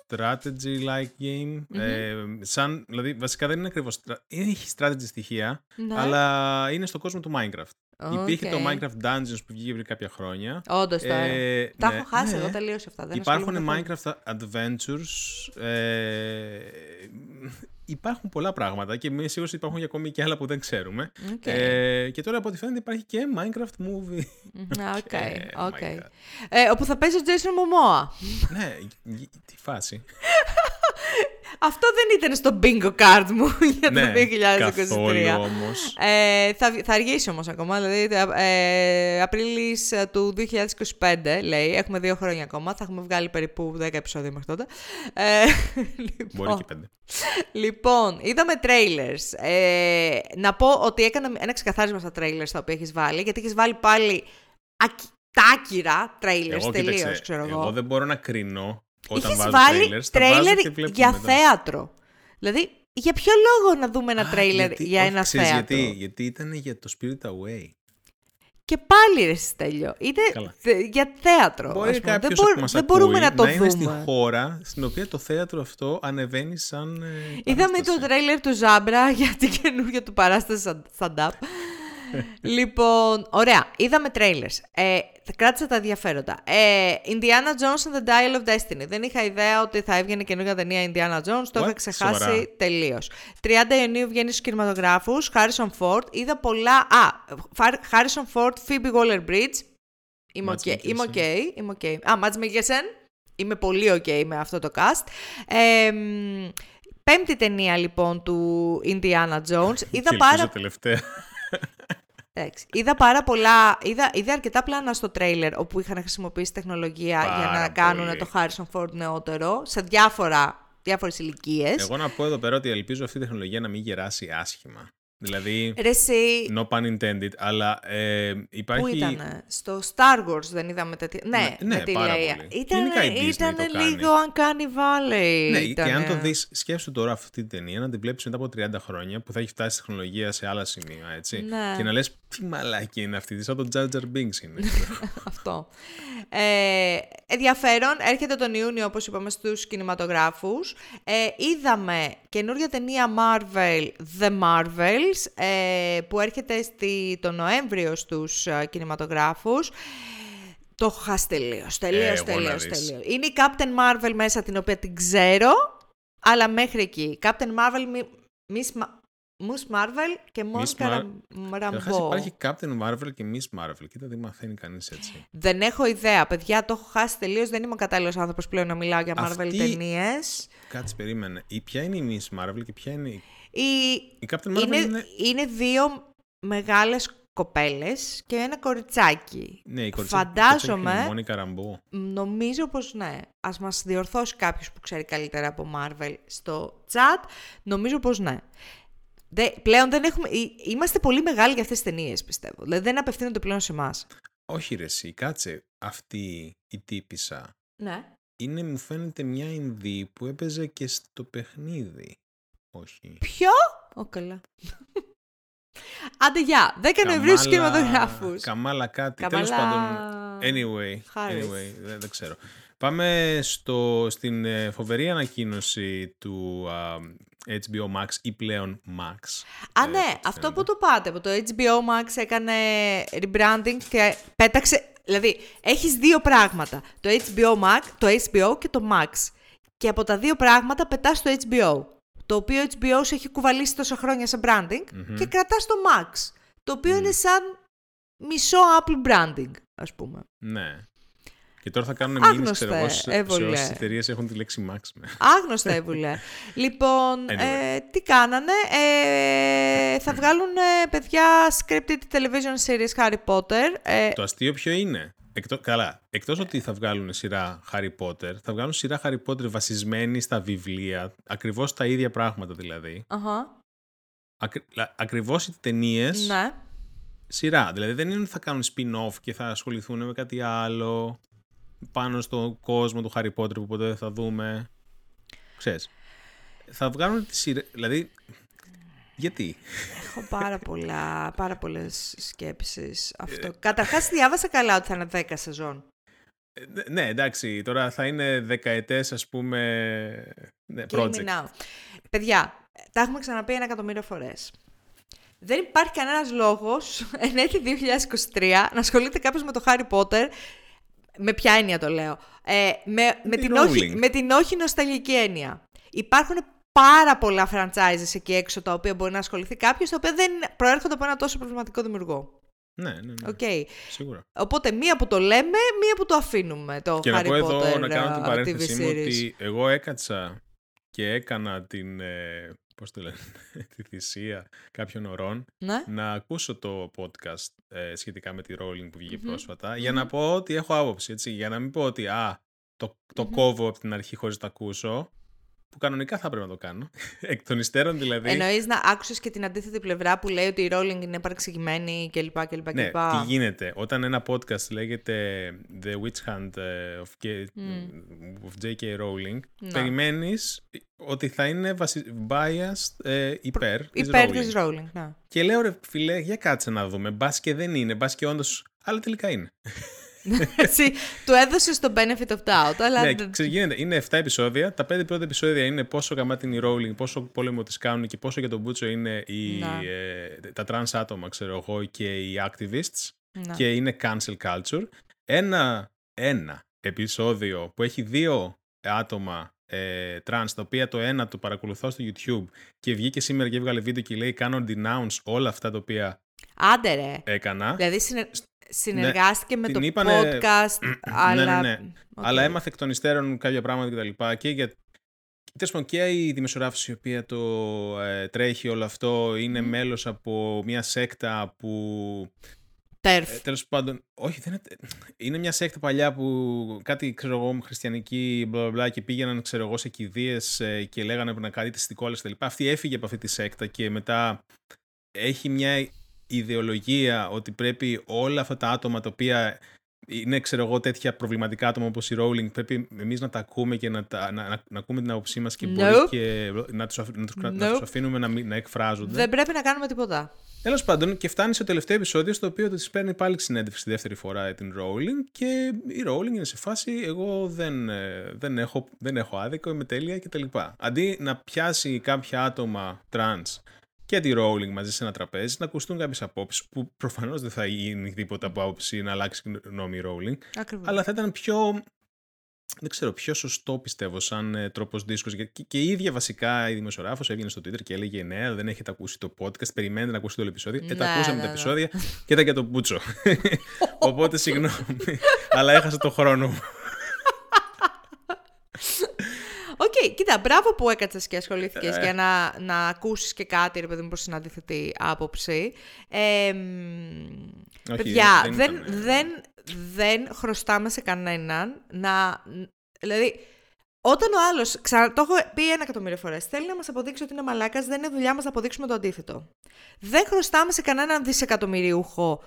strategy-like game. Mm-hmm. Ε, σαν, δηλαδή, βασικά δεν είναι ακριβώς. Έχει strategy στοιχεία, ναι. αλλά είναι στο κόσμο του Minecraft. Okay. Υπήρχε το Minecraft Dungeons που βγήκε πριν κάποια χρόνια. Όντως τώρα. Ε, Τα ναι, έχω χάσει ναι. εγώ τελείω αυτά. Δεν Υπάρχουν Minecraft Adventures. Ε, υπάρχουν πολλά πράγματα και είμαι σίγουρος ότι υπάρχουν και ακόμη και άλλα που δεν ξέρουμε. Okay. Ε, και τώρα από ό,τι φαίνεται υπάρχει και Minecraft Movie. [LAUGHS] Οκ, okay, okay. ε, όπου θα παίζει ο Jason Momoa. ναι, τι φάση. [LAUGHS] Αυτό δεν ήταν στο bingo card μου [LAUGHS] για το Ναι, 2023. καθόλου όμως. Ε, θα, θα αργήσει όμως ακόμα, δηλαδή ε, Απρίλης ε, του 2025 λέει, έχουμε δύο χρόνια ακόμα, θα έχουμε βγάλει περίπου 10 επεισόδια μέχρι τότε. Ε, λοιπόν, Μπορεί και πέντε. Λοιπόν, είδαμε trailers. Ε, να πω ότι έκανα ένα ξεκαθάρισμα στα trailers τα οποία έχεις βάλει, γιατί έχεις βάλει πάλι ακ- τα άκυρα trailers Εγώ, τελείως, κοίταξε, ξέρω εγώ. εγώ δεν μπορώ να κρίνω όταν Είχες βάζω βάλει trailers. τα βάζω τρέιλερ και βλέπω για μετά. θέατρο. Δηλαδή, για ποιο λόγο να δούμε ένα Α, τρέιλερ γιατί- για όχι, ένα ξέρεις θέατρο; Γιατί, γιατί ήταν για το Spirit Away. Και πάλι ρε Στέλιο, είναι Καλά. θε- για θέατρο. Μπορεί ας πούμε. κάποιος δεν, μπορ- που μας δεν ακούει μπορούμε να το είναι στη δούμε. χώρα στην οποία το θέατρο αυτό ανεβαίνει σαν ε, Είδαμε παράσταση. το τρέιλερ του Ζάμπρα [LAUGHS] για την καινούργια του παράσταση stand-up. Λοιπόν, ωραία. Είδαμε trailers. Ε, θα κράτησα τα ενδιαφέροντα. Ε, Indiana Jones and the Dial of Destiny. Δεν είχα ιδέα ότι θα έβγαινε καινούργια ταινία Indiana Jones. Το What? είχα ξεχάσει Σοβαρά. τελείως. 30 Ιουνίου βγαίνει στους κινηματογράφους. Harrison Ford. είδα πολλά. Α, Φαρ- Harrison Ford, Phoebe Waller Bridge. Είμαι οκ. Mads Είμαι οκ. Mikkelsen. Είμαι οκ. Α, Mads Mikkelsen. Είμαι πολύ οκ με αυτό το cast. Ε, μ, πέμπτη ταινία λοιπόν του Indiana Jones. Και [LAUGHS] Είδα ελπίζω πάρα, τελευταία. Εντάξει, είδα πάρα πολλά, είδα, είδα αρκετά πλάνα στο τρέιλερ όπου είχαν χρησιμοποιήσει τεχνολογία για να Πάρα κάνουν πολύ. το Harrison Ford νεότερο σε διάφορα, διάφορες ηλικίες. Εγώ να πω εδώ πέρα ότι ελπίζω αυτή η τεχνολογία να μην γεράσει άσχημα. Δηλαδή, Ρε εσύ, no pun intended, αλλά ε, υπάρχει... Πού ήταν, στο Star Wars δεν είδαμε τέτοια. Ναι, Ναι, ναι, με τη πάρα Leia. πολύ. Ήταν, Γενικά η Disney ήταν το κάνει. λίγο Uncanny Valley. Ναι, ήτανε. και αν το δεις, σκέψου τώρα αυτή την ταινία να την βλέπεις μετά από 30 χρόνια που θα έχει φτάσει η τεχνολογία σε άλλα σημεία, έτσι. Ναι. Και να λες, τι μαλάκι είναι αυτή, σαν τον Jar Jar Binks είναι. [LAUGHS] Αυτό. Ε, ενδιαφέρον, έρχεται τον Ιούνιο, όπως είπαμε, στους κινηματογράφους. Ε, είδαμε καινούργια ταινία Marvel, The Marvels, ε, που έρχεται στη, το Νοέμβριο στους ε, κινηματογράφους. Το έχω χάσει τελείως, τελείως, εγώ να τελείως, δεις. τελείως. Είναι η Captain Marvel μέσα, την οποία την ξέρω, αλλά μέχρι εκεί. Captain Marvel, Mi- Miss Ma- Miss Marvel και Monica Mar- Ram- Καταρχάς Rambeau. υπάρχει Captain Marvel και Miss Marvel. Κοίτα τι μαθαίνει κανείς έτσι. Δεν έχω ιδέα, παιδιά. Το έχω χάσει τελείως. Δεν είμαι ο κατάλληλος άνθρωπος πλέον να μιλάω για Marvel Αυτή- ταινίες. Κάτσε, περίμενε. Η, ποια είναι η Miss Marvel και ποια είναι η... Η... Η Captain Marvel Είναι, είναι... είναι δύο μεγάλες κοπέλες και ένα κοριτσάκι. Ναι, η κοριτσάκι- η Φαντάζομαι, κοριτσάκι είναι η Μόνικα Ραμπό. νομίζω πως ναι. Ας μας διορθώσει κάποιος που ξέρει καλύτερα από Marvel στο chat. Νομίζω πως ναι. Δε, πλέον δεν έχουμε... εί- Είμαστε πολύ μεγάλοι για αυτές τις ταινίες, πιστεύω. Δηλαδή δεν απευθύνονται πλέον σε εμάς. Όχι ρε εσύ, κάτσε. Αυτή η τύπησα Ναι. Είναι, μου φαίνεται, μια Ινδή που έπαιζε και στο παιχνίδι. Όχι. Ποιο; Ω, καλά. Άντε, γεια. 10 Νοεμβρίου στους Καμάλα- κινηματογράφους. Καμάλα κάτι. Καμάλα- Τέλος πάντων, anyway, Χάρης. anyway δεν, δεν ξέρω. Πάμε στο, στην ε, φοβερή ανακοίνωση του α, HBO Max ή πλέον Max. Α, Ε, ναι, από ό,τι αυτό φαίνεται. που το πάτε, που το HBO Max έκανε rebranding και πέταξε... Δηλαδή, έχεις δύο πράγματα. Το HBO Max, το HBO και το Max. Και από τα δύο πράγματα πετάς το HBO. Το οποίο HBO σε έχει κουβαλήσει τόσα χρόνια σε branding Μμμ. και κρατάς το Max. Το οποίο Μμ. είναι σαν μισό Apple branding, ας πούμε. Ναι. Και τώρα θα κάνουν Άγνωστε, μήνυση, ξέρω εγώ, σε, σε έβολε. όσες εταιρείες έχουν τη λέξη Max. με. Άγνωστα έβουλε. [LAUGHS] λοιπόν, Anyway. ε, τι κάνανε. Ε, θα βγάλουν, ε, παιδιά, scripted television series Harry Potter. Ε, Το αστείο ποιο είναι; Εκτό, καλά, εκτός ότι θα βγάλουν σειρά Harry Potter, θα βγάλουν σειρά Harry Potter βασισμένη στα βιβλία, ακριβώς τα ίδια πράγματα δηλαδή. αχα, Ακρι, λα- ακριβώς οι ταινίες ναι. σειρά. Δηλαδή δεν είναι ότι θα κάνουν spin-off και θα ασχοληθούν με κάτι άλλο πάνω στον κόσμο του Harry Potter που ποτέ δεν θα δούμε. Ξέρεις. Θα βγάλουν τη σειρά... Δηλαδή, γιατί; Έχω πάρα, πολλά, πάρα πολλές σκέψεις αυτό. Καταρχάς, διάβασα καλά ότι θα είναι 10 σεζόν. Ε, ναι, Ναι, εντάξει, τώρα θα είναι δεκαετές ας πούμε ναι, Kill project. me now. Παιδιά, τα έχουμε ξαναπεί ένα εκατομμύριο φορές. Δεν υπάρχει κανένας λόγος [LAUGHS] εν έτη 2023 να ασχολείται κάποιος με το Harry Potter με ποια έννοια το λέω; Ε, με, με, την την όχι, Rowling. με την όχι νοσταλγική έννοια. Υπάρχουν πάρα πολλά franchises εκεί έξω τα οποία μπορεί να ασχοληθεί κάποιος τα οποία δεν προέρχονται από ένα τόσο προβληματικό δημιουργό. Ναι, ναι, ναι. Οκ. Σίγουρα. Οπότε μία που το λέμε, μία που το αφήνουμε. Το Και Harry να πω Potter εδώ να κάνω uh, την TV παρένθεση μου series. ότι εγώ έκατσα και έκανα την, ε, πώς το λένε, [LAUGHS] τη θυσία κάποιων ωρών Ναι. να ακούσω το podcast ε, σχετικά με τη Rowling που βγηκε πρόσφατα για να πω ότι έχω άποψη, έτσι, για να μην πω ότι α, το, το κόβω από την αρχή χωρίς να το ακούσω, που κανονικά θα πρέπει να το κάνω. [LAUGHS] Εκ των υστέρων δηλαδή. Εννοείς να άκουσες και την αντίθετη πλευρά που λέει ότι η Rowling είναι παρεξηγημένη κλπ. κλπ, Ναι, κλπ. τι γίνεται. Όταν ένα podcast λέγεται The Witch Hunt ε, of, K- of J.K. Rowling, Να. περιμένεις ότι θα είναι βασι... biased ε, υπέρ, της Υπέρ Rowling. της Rowling. Ναι. Και λέω ρε φίλε, για κάτσε να δούμε. Μπας και δεν είναι, μπας και όντως. Αλλά τελικά είναι. [LAUGHS] Εσύ του έδωσε το benefit of doubt, αλλά. ναι, δεν- ξέρεις, γίνεται. Είναι 7 επεισόδια. Τα 5 πρώτα επεισόδια είναι πόσο γαμάτι είναι η Rowling, πόσο πόλεμο τη κάνουν και πόσο για τον Μπούτσο είναι οι, Να. ε, τα trans άτομα, ξέρω εγώ, και οι activists. Ναι. Και είναι cancel culture. Ένα, ένα επεισόδιο που έχει δύο άτομα ε, trans, τα οποία το ένα το παρακολουθώ στο YouTube και βγήκε σήμερα και έβγαλε βίντεο και λέει κάνω denounce όλα αυτά τα οποία Άντε ρε. έκανα. Δηλαδή συνε- συνεργάστηκε με την το είπανε- podcast, [CLEARS THROAT] αλλά... ναι, ναι. Οκ. Αλλά έμαθε εκ των υστέρων κάποια πράγματα κτλ. Και, και για. Τέλος πάντων, και η δημοσιογράφος η οποία το ε, τρέχει όλο αυτό είναι μέλος από μια σέκτα που TERF. ε, τέλος πάντων, όχι δεν είναι, είναι μια σέκτα παλιά που κάτι ξέρω εγώ χριστιανική μπλα μπλα, μπλα και πήγαιναν ξέρω εγώ σε κηδείες ε, και λέγανε να κάνετε στικόλες κτλ. Αυτή έφυγε από αυτή τη σέκτα και μετά έχει μια ιδεολογία ότι πρέπει όλα αυτά τα άτομα τα οποία είναι ξέρω εγώ τέτοια προβληματικά άτομα όπως η Rowling πρέπει εμείς να τα ακούμε και να, τα, να, να, να ακούμε την άποψή μας και, μπορεί Nope. και να, τους, αφ- να, τους, κρα- να Nope. τους αφήνουμε να, μην- να εκφράζονται. Δεν πρέπει να κάνουμε τίποτα. Τέλος πάντων, και φτάνει στο τελευταίο επεισόδιο στο οποίο της παίρνει πάλι συνέντευξη τη δεύτερη φορά ε, την Rowling και η Rowling είναι σε φάση εγώ δεν, ε, δεν, έχω, δεν έχω άδικο, είμαι τέλεια κτλ. Αντί να πιάσει κάποια άτομα trans και τη Rowling μαζί σε ένα τραπέζι, να ακουστούν κάποιες απόψεις που προφανώς δεν θα γίνει τίποτα από άποψη να αλλάξει γνώμη η Rowling, Ακριβώς. αλλά θα ήταν πιο. Δεν ξέρω, πιο σωστό πιστεύω σαν ε, τρόπος δίσκος. Και, και η ίδια βασικά η δημοσιογράφος έβγαινε στο Twitter και έλεγε Ναι, δεν έχετε ακούσει το podcast. Περιμένετε να ακούσετε όλο το επεισόδιο. Ε, τα Ναι, ακούσαμε ναι, τα ναι. επεισόδια και ήταν και το Μπούτσο. [LAUGHS] Οπότε συγγνώμη. αλλά έχασα το χρόνο μου. Οκ, κοίτα, μπράβο που έκατσες και ασχολήθηκες Ε. για να, να ακούσεις και κάτι, ρε παιδί μου, προς την αντίθετη άποψη. Ε, μ, Όχι, παιδιά, δεν δεν, ήταν- δεν, δεν χρωστάμε σε κανέναν να. Δηλαδή, όταν ο άλλος, ξανά το έχω πει ένα εκατομμύριο φορές, θέλει να μας αποδείξει ότι είναι μαλάκας, δεν είναι δουλειά μας να αποδείξουμε το αντίθετο. Δεν χρωστάμε σε κανέναν δισεκατομμυριούχο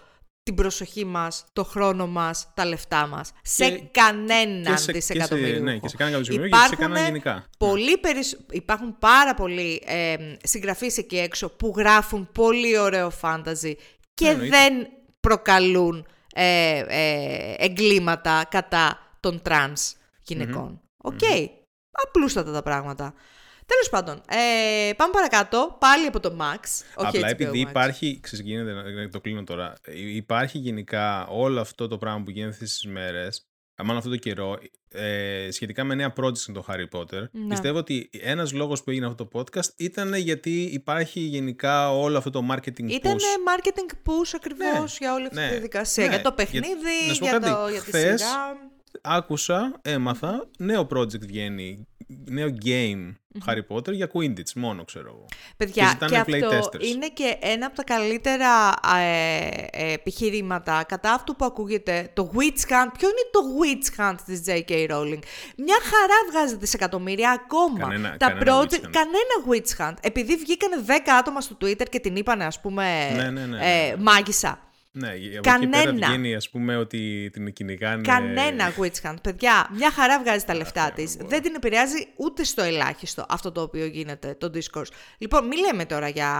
την προσοχή μας, το χρόνο μας, τα λεφτά μας. Σε Και- κανέναν και σε, και σε, δισεκατομμυριούχο. ναι, και σε κανένα κάποιο και σε κανένα Υπάρχουνε γενικά. Πολύ περισ... Υπάρχουν πάρα πολλοί ε, συγγραφείς εκεί έξω που γράφουν πολύ ωραίο fantasy και Ναι, εννοείται. δεν προκαλούν ε, ε, εγκλήματα κατά των τρανς γυναικών. Οκ. Απλούστατα τα πράγματα. Τέλος πάντων, ε, πάμε παρακάτω, πάλι από το Max. όχι Απλά HBO επειδή Max. υπάρχει, ξέρεις, γίνεται, να- να το κλείνω τώρα, Ε, υπάρχει γενικά όλο αυτό το πράγμα που γίνεται αυτές τις μέρες, μάλλον αυτό το καιρό, ε, σχετικά με νέα projects με το Harry Potter, Ναι. πιστεύω ότι ένας λόγος που έγινε αυτό το podcast ήταν γιατί υπάρχει γενικά όλο αυτό το marketing Ήταν push. marketing push ακριβώς για όλη αυτή ναι, τη διαδικασία. ναι. Για το Για- παιχνίδι, να σου πω για, κάτι, το, για τη χθες σειρά. Άκουσα, έμαθα, νέο project βγαίνει, νέο game Harry Potter για Quidditch μόνο, ξέρω εγώ. Παιδιά, Και και, ζητάνε αυτό playtesters. είναι και ένα από τα καλύτερα ε, ε, επιχειρήματα κατά αυτού που ακούγεται το witch hunt. Ποιο είναι το witch hunt της J.K. Rowling; Μια χαρά βγάζει δισεκατομμύρια ακόμα. Κανένα- τα κανένα project, witch hunt. κανένα witch hunt. Επειδή βγήκανε 10 άτομα στο Twitter και την είπανε ας πούμε Ναι, ναι, ναι, ε, ναι. μάγισσα. Ναι, από εκεί πέρα Κανένα. βγαίνει ας πούμε ότι την κυνηγάνε... Κανένα witch hunt. Παιδιά, μια χαρά βγάζει τα λεφτά της. μου. Δεν την επηρεάζει ούτε στο ελάχιστο αυτό το οποίο γίνεται, το discourse. Λοιπόν, μην λέμε τώρα για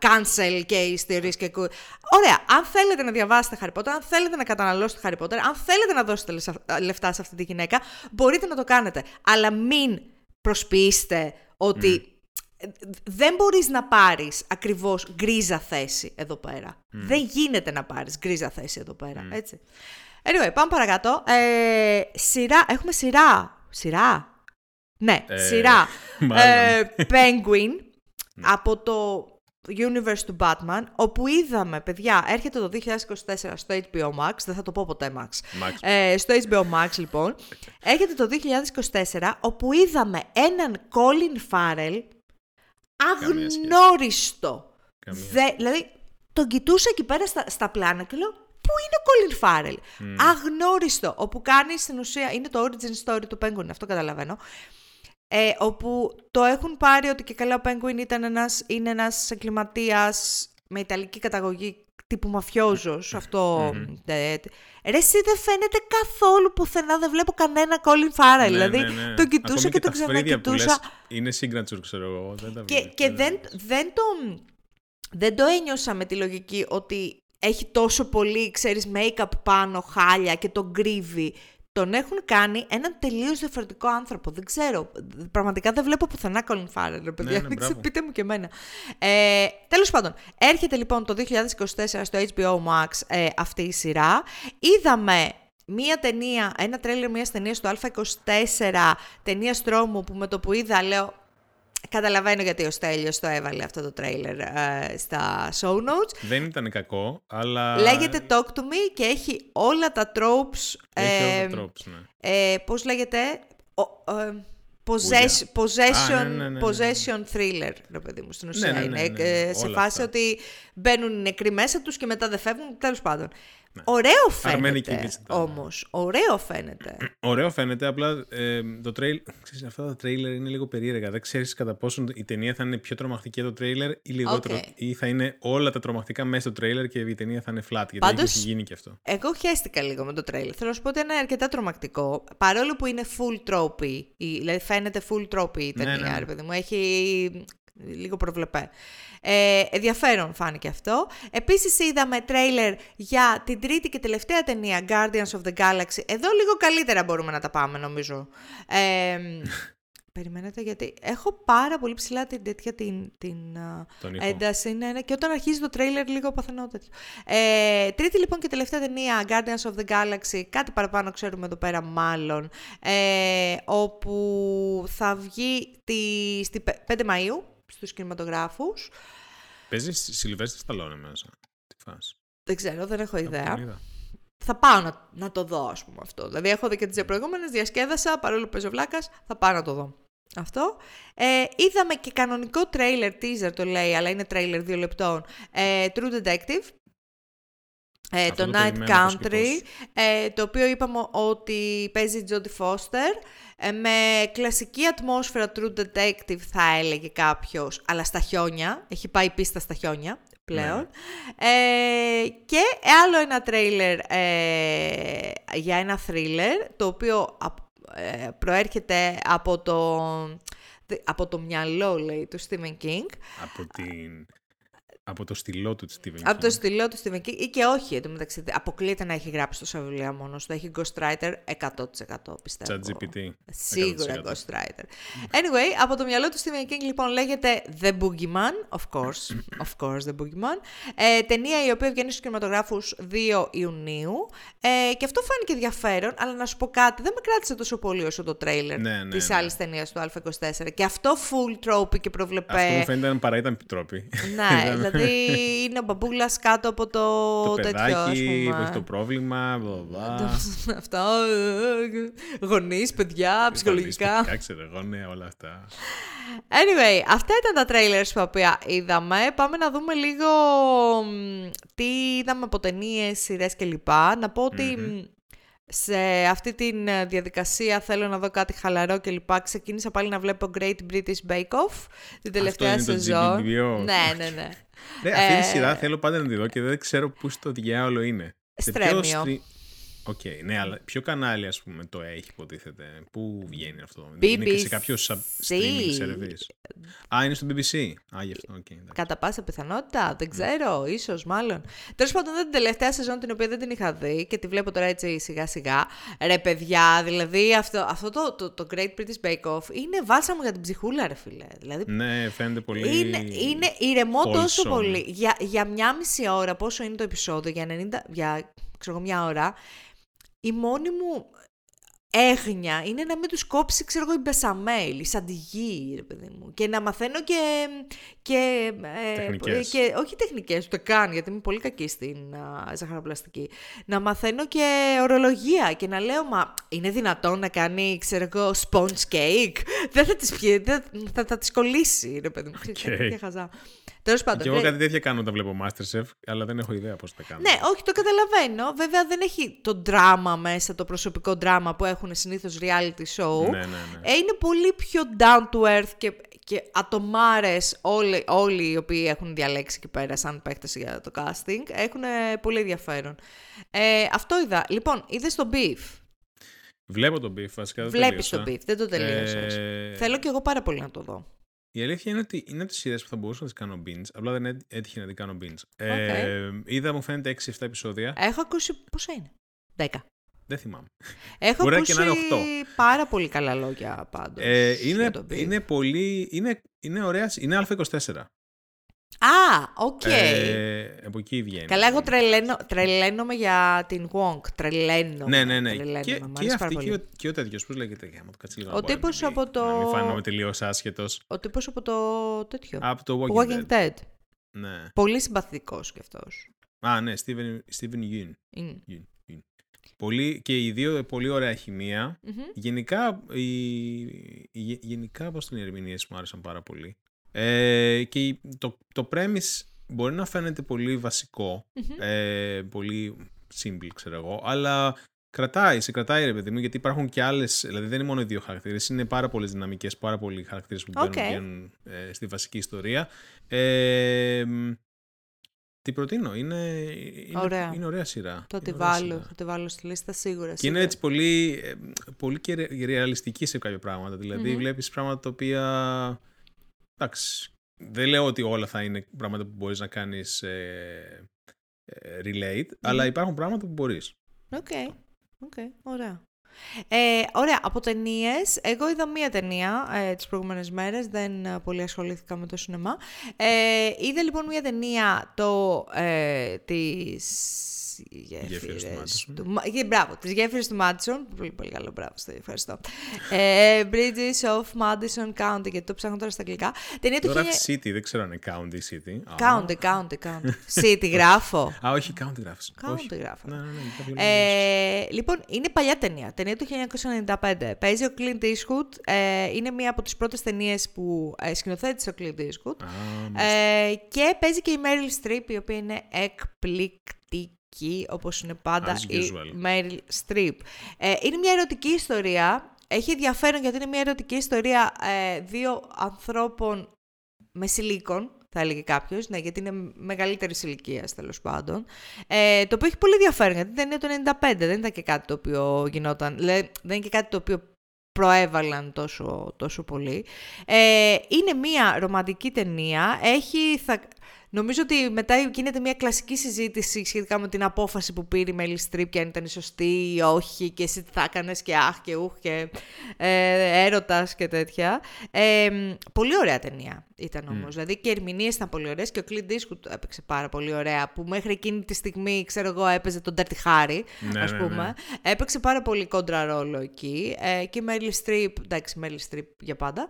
cancel και ιστορίε και. κου- Ωραία, αν θέλετε να διαβάσετε Harry Potter, αν θέλετε να καταναλώσετε Harry Potter, αν θέλετε να δώσετε λεσα- λεφτά σε αυτή τη γυναίκα, μπορείτε να το κάνετε. Αλλά μην προσποιήσετε ότι ε, δεν μπορείς να πάρεις ακριβώς γκρίζα θέση εδώ πέρα. Δεν γίνεται να πάρεις γκρίζα θέση εδώ πέρα, έτσι. Anyway, πάμε παρακάτω. Ε, σειρά, έχουμε σειρά. Σειρά. Ναι, Ε, σειρά. μάλλον. Ε, Penguin από το universe του Batman, όπου είδαμε, παιδιά, έρχεται το 2024 στο HBO Max, δεν θα το πω ποτέ Max, Max. Ε, στο HBO Max λοιπόν, [LAUGHS] έρχεται το 2024, όπου είδαμε έναν Colin Farrell Καμία σχέση. Αγνώριστο. Καμία Δε, δηλαδή, τον κοιτούσα εκεί πέρα στα, στα πλάνα και λέω, πού είναι ο Colin Farrell. Αγνώριστο, όπου κάνει στην ουσία, είναι το origin story του Penguin, αυτό καταλαβαίνω, ε, όπου το έχουν πάρει ότι και καλά ο Penguin ήταν ένας, είναι ένας εγκληματίας με ιταλική καταγωγή τύπου μαφιόζος, αυτό. ε, ρε εσύ δεν φαίνεται καθόλου πουθενά, δεν βλέπω κανένα Colin Farrell, Ναι, δηλαδή ναι, ναι. τον κοιτούσα Ακόμη και τον τα φρύδια που ξανακοιτούσα. λες Είναι signature, ξέρω εγώ. Δεν τα Και, βλέπεις, και τα δεν, βλέπεις. δεν, το, δεν το ένιωσα με τη λογική ότι έχει τόσο πολύ, ξέρεις, make-up πάνω, χάλια και τον κρύβει. Τον έχουν κάνει έναν τελείως διαφορετικό άνθρωπο. Δεν ξέρω. Πραγματικά δεν βλέπω πουθενά Colin Farrell, ρε παιδιά. ναι, Δεν ξέρω, [LAUGHS] μπράβο. πείτε μου και εμένα. Ε, τέλος πάντων, έρχεται λοιπόν το 2024 στο HBO Max ε, αυτή η σειρά. Είδαμε μία ταινία, ένα τρέλερ μιας ταινίας του Α24, ταινία τρόμου που με το που είδα λέω Καταλαβαίνω γιατί ο Στέλιος το έβαλε αυτό το τρέιλερ ε, στα show notes. Δεν ήταν κακό, αλλά. Λέγεται Talk to Me και έχει όλα τα tropes. Έχει ε, όλα τα tropes, ναι. ε, πώς λέγεται; Ο, ε, possess- possession, Α, ναι, ναι, ναι, ναι. possession thriller, ρε παιδί μου, στην ουσία ναι, ναι, είναι. ναι, ναι, Ε, ναι, σε όλα φάση αυτά. ότι μπαίνουν οι νεκροί μέσα τους και μετά δεν φεύγουν, τέλος πάντων. Ωραίο Αρμένικη φαίνεται λίστα. όμως. Ωραίο φαίνεται. [CLEARS THROAT] Ωραίο φαίνεται, απλά ε, το τρέιλ... Ξέρεις, αυτά τα τρέιλερ είναι λίγο περίεργα. Δεν ξέρεις κατά πόσο η ταινία θα είναι πιο τρομακτική από το τρέιλερ ή λιγότερο. Οκ. Ή θα είναι όλα τα τρομακτικά μέσα στο τρέιλερ και η ταινία θα είναι flat. Γιατί Πάντως- έχει γίνει και αυτό. Εγώ χαίστηκα λίγο με το τρέιλερ. Θέλω να σου πω ότι είναι αρκετά τρομακτικό. Παρόλο που είναι full tropey, η- δηλαδή φαίνεται full tropey η Ναι, ταινία, ναι, ναι. ρε παιδί μου. Έχει λίγο προβλεπέ. Ε, ενδιαφέρον φάνηκε αυτό. Επίσης είδαμε τρέιλερ για την τρίτη και τελευταία ταινία Guardians of the Galaxy. Εδώ λίγο καλύτερα μπορούμε να τα πάμε νομίζω. Ε, περιμένετε γιατί έχω πάρα πολύ ψηλά την τέτοια την, την α, Τον ήχο. ένταση. Ναι, ναι, και όταν αρχίζει το τρέιλερ λίγο παθαίνω τέτοιο. Ε, τρίτη λοιπόν και τελευταία ταινία Guardians of the Galaxy, κάτι παραπάνω ξέρουμε εδώ πέρα μάλλον, ε, όπου θα βγει τη, στη, πε- 5 Μαΐου στους κινηματογράφους. Παίζεις Σιλβέστερ Σταλόνε μέσα. Τι φάση. Δεν ξέρω, δεν έχω ιδέα. Τον είδα. Θα πάω να, να το δω, ας πούμε, αυτό. Δηλαδή, έχω δει και τις δύο προηγούμενες, διασκέδασα, παρόλο που παίζω βλάκας, θα πάω να το δω. Αυτό. Ε, είδαμε και κανονικό trailer, teaser το λέει, αλλά είναι trailer δύο λεπτών. Ε, True Detective. Ε, Αυτό το το Night περιμένω πώς και Country, πώς. ε, το οποίο είπαμε ότι παίζει η Jodie Foster, ε, με κλασική ατμόσφαιρα True Detective θα έλεγε κάποιος, αλλά στα χιόνια, έχει πάει πίστα στα χιόνια πλέον. Ε, και άλλο ένα τρέιλερ ε, για ένα thriller, το οποίο απ- ε, προέρχεται από το, από το μυαλό, λέει, του Stephen King. Από, την... από το στυλό του της Stephen Από το King. στυλό του Stephen King ή και όχι, εντωμεταξύ, αποκλείεται να έχει γράψει τόσα βιβλία μόνος του. Έχει ghostwriter 100% πιστεύω. ChatGPT. Σίγουρα 100%. ghostwriter. Anyway, από το μυαλό του Stephen King λοιπόν λέγεται The Boogeyman, of course, of course The Boogeyman. Ε, ταινία η οποία βγαίνει στους κινηματογράφους 2 Ιουνίου ε, και αυτό φάνηκε ενδιαφέρον, αλλά να σου πω κάτι, δεν με κράτησε τόσο πολύ όσο το τρέιλερ Ναι, ναι, της ναι. άλλης ταινίας του Α24 και αυτό full trope και προβλεπέ. Αυτό μου φαίνεται παρά ήταν επιτρόπη. Ναι, [LAUGHS] δηλαδή [LAUGHS] είναι ο μπαμπούλας κάτω από το, το τέτοιο, ας παιδάκι που πούμε. έχει το πρόβλημα. μπλα, μπλα. [LAUGHS] Αυτό, γονείς, παιδιά, ψυχολογικά. Παιδικά, ξέρω εγώ, ναι, όλα αυτά. Anyway, αυτά ήταν τα trailers που οποία είδαμε. Πάμε να δούμε λίγο μ, τι είδαμε από ταινίες, σειρές κλπ. Να πω ότι μ, σε αυτή τη διαδικασία θέλω να δω κάτι χαλαρό κλπ. Ξεκίνησα πάλι να βλέπω Great British Bake Off την τελευταία είναι το σεζόν. GBBO. Ναι, ναι, ναι. Ρε, αυτή Ε, τη σειρά θέλω πάντα να τη δω και δεν ξέρω πού στο διάολο είναι. Σε ποιο Stremio. Stre- Οκ, ναι, αλλά ποιο κανάλι ας πούμε το έχει υποτίθεται; Πού βγαίνει αυτό; BBC. Είναι και σε κάποιο sub- streaming service. Α, είναι στο BBC. Α, γι' αυτό, οκ. εντάξει. Κατά πάσα πιθανότητα, δεν ξέρω, ίσως μάλλον. Τέλος πάντων, δεν την τελευταία σεζόν την οποία δεν την είχα δει και τη βλέπω τώρα έτσι σιγά σιγά. Ρε παιδιά, δηλαδή αυτό, αυτό το, το, το Great British Bake Off είναι βάλσαμο για την ψυχούλα, ρε φίλε. Δηλαδή, Ναι, φαίνεται πολύ. είναι, είναι ηρεμό τόσο wholesome. πολύ. Για, για μια μισή ώρα, πόσο είναι το επεισόδιο, για, 90, για ξέρω, εγώ, μια ώρα, η μόνη μου έγνοια είναι να μην τους κόψει, ξέρω εγώ, η μπεσαμέλ, η σαντιγί, ρε παιδί μου. Και να μαθαίνω και... και, ε, Τεχνικές. και όχι τεχνικές, ούτε καν, γιατί είμαι πολύ κακή στην α, ζαχαροπλαστική. Να μαθαίνω και ορολογία και να λέω, μα είναι δυνατόν να κάνει, ξέρω εγώ, sponge cake; Δεν θα τις πιει, δεν, θα, θα τις κολλήσει, ρε παιδί μου. Ξέρεις, Οκ. τέτοια χαζά. Τέλος πάντων. Και εγώ ναι. κάτι τέτοια κάνω όταν βλέπω Masterchef, αλλά δεν έχω ιδέα πώς τα κάνω. Ναι, όχι, το καταλαβαίνω. Βέβαια δεν έχει το δράμα μέσα, το προσωπικό δράμα που έχουν συνήθως reality show. ναι, ναι. ναι. Ε, είναι πολύ πιο down to earth και, και ατομάρες όλοι, όλοι οι οποίοι έχουν διαλέξει εκεί πέρα σαν παίκτες για το casting. Έχουν ε, πολύ ενδιαφέρον. Ε, αυτό είδα. Λοιπόν, είδες το beef; Βλέπω τον beef, βασικά δεν Βλέπεις το τελείωσα. beef, δεν το τελείωσες. Ε, Θέλω κι εγώ πάρα πολύ να το δω. Η αλήθεια είναι ότι είναι από τις σειρές που θα μπορούσα να τις κάνω binge, απλά δεν έτ- έτυχε να την κάνω binge. Ε, είδα, μου φαίνεται 6-7 επεισόδια. Έχω ακούσει πόσα είναι; 10. Δεν θυμάμαι. Έχω Μπορεί ακούσει και να είναι οκτώ. πάρα πολύ καλά λόγια πάντως Ε, για είναι, το beef. είναι πολύ. Είναι, είναι ωραία. Είναι A24. Α, οκ. Ε, από εκεί βγαίνει. Καλά, εγώ τρελαίνω, τρελαίνομαι για την Wong. Τρελαίνομαι. Ναι, ναι, ναι. τρελαίνομαι. Και, Μ' και αρέσει πάρα αυτή και πολύ. ο, και ο τέτοιος, πώς λέγεται, για να το κάτσει λίγο. Ο να πάρω τύπος να μην- από το- Να μην φάνομαι τελείω άσχετο. Ο τύπος από το τέτοιο. Από το Walking, Walking, Dead. Dead. Ναι. Πολύ συμπαθητικός κι αυτός. Α, ναι, Steven, Steven Yeun. Είναι. Yeun, Yeun. Πολύ, και οι δύο πολύ ωραία χημεία. Μμμ. Γενικά, οι, οι- γενικά πώς την ερμηνείες μου άρεσαν πάρα πολύ. Ε, και η- το, το premise μπορεί να φαίνεται πολύ βασικό, Μμμ. ε, πολύ simple ξέρω εγώ, αλλά κρατάει, σε κρατάει ρε παιδί μου, γιατί υπάρχουν και άλλες, δηλαδή δεν είναι μόνο οι δύο χαρακτήρες, είναι πάρα πολλές δυναμικές, πάρα πολλοί χαρακτήρες που μπαίνουν, Οκ. βγαίνουν, ε, στη βασική ιστορία. Ε, μ, τι προτείνω, είναι, είναι, Ωραία. είναι ωραία σειρά. Θα τη Είναι ωραία βάλω, σειρά. θα τη βάλω στη λίστα σίγουρα. Και είναι σίγουρα. έτσι πολύ, ε, πολύ και ρε- ρεαλιστική σε κάποια πράγματα. Δηλαδή Μμμ. βλέπεις πράγματα τα οποία... Εντάξει, δεν λέω ότι όλα θα είναι πράγματα που μπορείς να κάνεις ε, ε, relate, αλλά υπάρχουν πράγματα που μπορείς. Οκ, οκ, ωραία. Ε, ωραία, από ταινίες. Εγώ είδα μία ταινία ε, τις προηγούμενες μέρες, δεν ε, πολύ ασχολήθηκα με το σινεμά. Ε, είδα λοιπόν μία ταινία το, ε, της Γέφυρες του Μάτσον. του Μα- ε, Μπράβο, τις γέφυρες του Μάτσον. Πολύ, πολύ καλό, μπράβο, στο ευχαριστώ. ε, Bridges of Madison County, γιατί το ψάχνω τώρα στα αγγλικά. Ταινία του Τώρα 1900... City, δεν ξέρω αν είναι County City. Α. County, county, county. City γράφω. Α, όχι, County γράφεις. όχι. County γράφω. Ναι, ναι, ναι, κάποιο Ε, λοιπόν, είναι παλιά ταινία. Ταινία του 1995. Παίζει ο Clint Eastwood. Ε, είναι μία από τις πρώτες ταινίες που ε, σκηνοθέτησε ο Clint Eastwood. Α, Ε, και παίζει και η Meryl Streep, η οποία είναι εκπληκτική, όπως είναι πάντα As η usual. Meryl Streep. Ε, είναι μια ερωτική ιστορία. Έχει ενδιαφέρον γιατί είναι μια ερωτική ιστορία ε, δύο ανθρώπων μεσηλίκων, θα έλεγε κάποιος, ναι, γιατί είναι μεγαλύτερης ηλικίας τέλος πάντων. Ε, το οποίο έχει πολύ ενδιαφέρον γιατί δεν είναι το 95, δεν ήταν και κάτι το οποίο γινόταν. Δηλαδή, δεν είναι και κάτι το οποίο προέβαλαν τόσο, τόσο πολύ. Ε, είναι μια ρομαντική ταινία. Έχει, θα, νομίζω ότι μετά γίνεται μια κλασική συζήτηση σχετικά με την απόφαση που πήρε η Μέλη Στριπ και αν ήταν η σωστή ή όχι και εσύ τι θα έκανες και αχ και ουχ και ε, έρωτας και τέτοια. Ε, πολύ ωραία ταινία ήταν όμως. Δηλαδή και οι ερμηνείες ήταν πολύ ωραίες και ο Clint Eastwood έπαιξε πάρα πολύ ωραία που μέχρι εκείνη τη στιγμή, ξέρω εγώ, έπαιζε τον Dirty Harry, Ναι, ας ναι, πούμε. ναι. Έπαιξε πάρα πολύ κόντρα ρόλο εκεί. Ε, και η Meryl Streep, εντάξει, Meryl Streep για πάντα.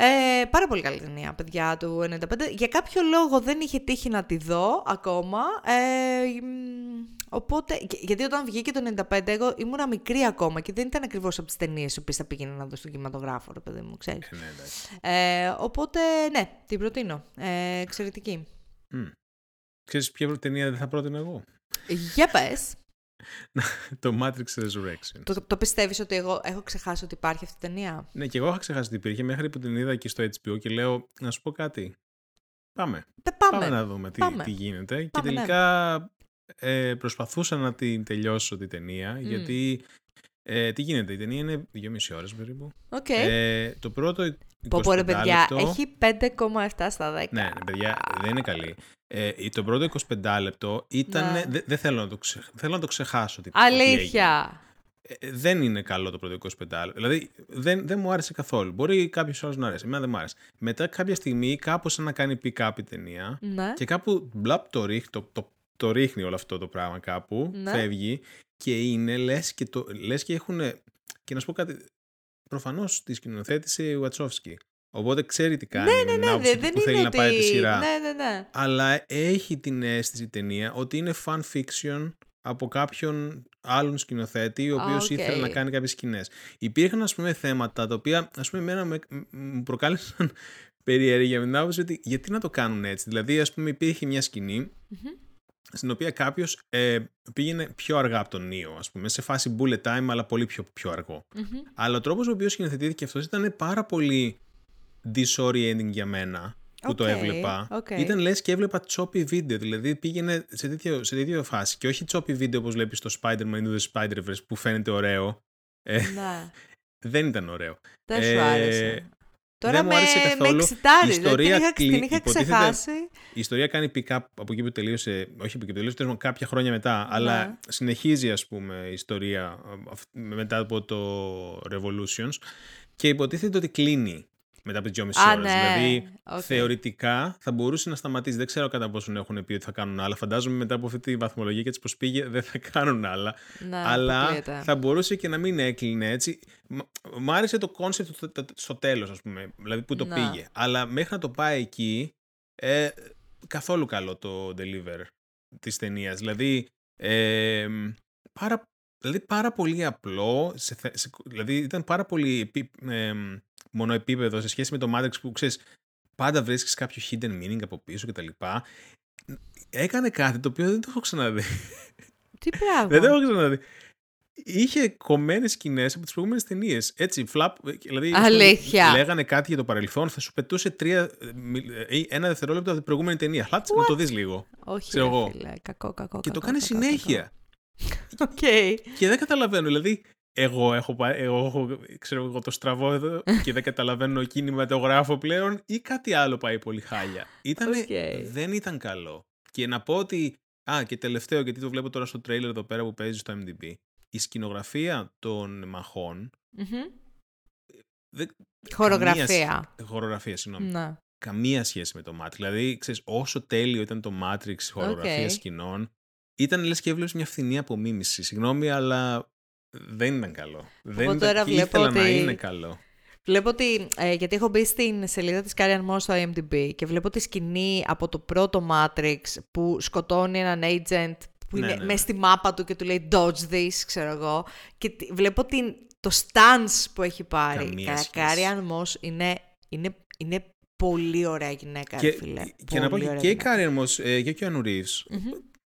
Ε, πάρα πολύ καλή ταινία, παιδιά του 95. Για κάποιο λόγο δεν είχε τύχει να τη δω ακόμα. Ε, μ, οπότε, για- γιατί όταν βγήκε το 95, εγώ ήμουνα μικρή ακόμα και δεν ήταν ακριβώς από τις ταινίες που θα πήγαινα να δω στον κινηματογράφο, ρε παιδί μου, ξέρεις. Ε, ναι, εντάξει. Ε, οπότε, ναι, την προτείνω. Ε, εξαιρετική. Μμ. Ξέρεις ποια ταινία δεν θα πρότεινα εγώ; Για πες. Το Matrix Resurrection. Το, το πιστεύεις ότι εγώ έχω ξεχάσει ότι υπάρχει αυτή η ταινία; Ναι, και εγώ είχα ξεχάσει ότι υπήρχε μέχρι που την είδα εκεί στο HBO και λέω να σου πω κάτι. Πάμε. Δεν πάμε. Πάμε να δούμε τι, Πάμε. τι γίνεται. Πάμε, και ναι. τελικά ε, προσπαθούσα να την τελειώσω τη ταινία, γιατί ε, τι γίνεται, η ταινία είναι 2,5 ώρες περίπου. Οκ. Ε, το πρώτο 25 Πω πω ρε παιδιά, λεπτό... έχει 5,7 στα 10. Ναι, ναι, παιδιά, δεν είναι καλή. Ε, το πρώτο 25 λεπτό ήταν. Ναι. Δεν δεν θέλω, να το ξε- θέλω να το ξεχάσω. Τι, τι έγινε. Αλήθεια. Ε, δεν είναι καλό το πρώτο 25 λεπτό. Δηλαδή δεν, δεν μου άρεσε καθόλου. Μπορεί κάποιος άλλος να αρέσει. Εμένα δεν μου άρεσε. Μετά κάποια στιγμή κάπως σαν να κάνει pick-up η ταινία Ναι. και κάπου μπλαπ το ρίχνει, το, το, το ρίχνει όλο αυτό το πράγμα κάπου. Ναι. Φεύγει και είναι λες και, το, λες και έχουν Και να σου πω κάτι. Προφανώς τη σκηνοθέτησε η Βατσόφσκι. Οπότε ξέρει τι κάνει. Ναι, ναι, ναι, άποψη δεν που θέλει είναι να πάει τη ότι- σειρά. Ναι, ναι, ναι. Αλλά έχει την αίσθηση η ταινία ότι είναι fan fiction από κάποιον άλλον σκηνοθέτη, ο Α, οποίος οκ. ήθελε να κάνει κάποιες σκηνές. Υπήρχαν, ας πούμε, θέματα τα οποία, ας πούμε, εμένα με, μου προκάλεσαν [LAUGHS] περιέργεια με την άποψη ότι γιατί να το κάνουν έτσι. Δηλαδή, ας πούμε, υπήρχε μια σκηνη στην οποία κάποιος ε, πήγαινε πιο αργά από τον Νίο, ας πούμε, σε φάση bullet time, αλλά πολύ πιο, πιο αργό. Μμμ. Αλλά ο τρόπος ο οποίος σκηνοθετήθηκε αυτός ήταν πάρα πολύ disorienting για μένα που το Οκ, έβλεπα. οκ. Ήταν λες και έβλεπα choppy video. Δηλαδή πήγαινε σε τέτοιο, σε τέτοιο φάση. Και όχι choppy video όπως βλέπεις στο Spider-Man ή το Spider-Verse που φαίνεται ωραίο. Ε, Ναι. [LAUGHS] δεν ήταν ωραίο. Δεν σου Ε, άρεσε. Τώρα δεν μου με, άρεσε με καθόλου. εξιτάρει. Η δηλαδή, ιστορία την είχα, κλει- την είχα υποτίθεται- ξεχάσει. Η ιστορία κάνει pick-up από εκεί που τελείωσε, όχι από εκεί που τελείωσε, τέλος πάντων κάποια χρόνια μετά, αλλά Ναι. συνεχίζει ας πούμε η ιστορία ε, αυ- μετά από το Revolutions και υποτίθεται ότι κλείνει μετά από τις 2,5 Α, ώρες. ναι. Δηλαδή Οκ. θεωρητικά θα μπορούσε να σταματήσει. Δεν ξέρω κατά πόσον έχουν πει ότι θα κάνουν άλλα. Φαντάζομαι μετά από αυτή τη βαθμολογία και έτσι πως πήγε δεν θα κάνουν άλλα. Ναι, αλλά αποκλείεται. θα μπορούσε και να μην έκλεινε έτσι. Μ- Μ' άρεσε το κόνσεπτ στο, το- στο τέλος ας πούμε, δηλαδή που το Να. πήγε. Αλλά μέχρι να το πάει εκεί, ε, καθόλου καλό το deliver της ταινίας. Δηλαδή, ε, πάρα, δηλαδή πάρα πολύ απλό, σε, θε- σε- δηλαδή ήταν πάρα πολύ επί, ε, μονοεπίπεδο σε σχέση με το Matrix που ξέρεις πάντα βρίσκεις κάποιο hidden meaning από πίσω κτλ. Έκανε κάτι το οποίο δεν το έχω ξαναδεί. Τι πράγμα. Δεν το έχω ξαναδεί. Είχε κομμένες σκηνές από τις προηγούμενες ταινίες. Έτσι, flap. Δηλαδή, Αλήθεια. Λέγανε κάτι για το παρελθόν, θα σου πετούσε τρία, ε, μι- ε, ή ένα δευτερόλεπτο από την προηγούμενη ταινία. Χλάτσε να το δεις λίγο. Όχι, ξέρω ρε εγώ. φίλε. Κακό, κακό. και το κακό, κάνει κακό, συνέχεια. κακό. Οκ. Και δεν καταλαβαίνω. Δηλαδή, εγώ έχω, πα- εγώ έχω ξέρω εγώ το στραβό εδώ [LAUGHS] και δεν καταλαβαίνω κινηματογράφο πλέον ή κάτι άλλο πάει πολύ χάλια. Ήτανε, Οκ. Δεν ήταν καλό. Και να πω ότι. Α, και τελευταίο, γιατί το βλέπω τώρα στο τρέιλερ εδώ πέρα που παίζει στο IMDb. Η σκηνογραφία των μαχών. Μμμ. Δεν, Χορογραφία. καμία σ- χορογραφία, συγγνώμη. Ναι. Καμία σχέση με το Matrix. Δηλαδή, ξέρεις, όσο τέλειο ήταν το Matrix, η χορογραφία Οκ. σκηνών, ήταν λες και έβλεπες μια φθηνή απομίμηση. Συγγνώμη, αλλά δεν ήταν καλό. δεν ήταν, τώρα και βλέπω ήθελα να ότι- είναι καλό. Βλέπω ότι, ε, γιατί έχω μπει στην σελίδα της Carrie-Anne Moss στο IMDb και βλέπω τη σκηνή από το πρώτο Matrix που σκοτώνει έναν agent που Ναι, είναι ναι, ναι. μες στη μάπα του και του λέει dodge this, ξέρω εγώ. Και τι- βλέπω την, το stance που έχει πάρει. Καμία Κα- σχέση. Carrie-Anne Moss είναι, είναι, είναι πολύ ωραία γυναίκα, Και, ρε φίλε. και να πω Πολύ και, ωραία και η γυναίκα. Carrie-Anne Moss, ε, και ο Keanu Reeves.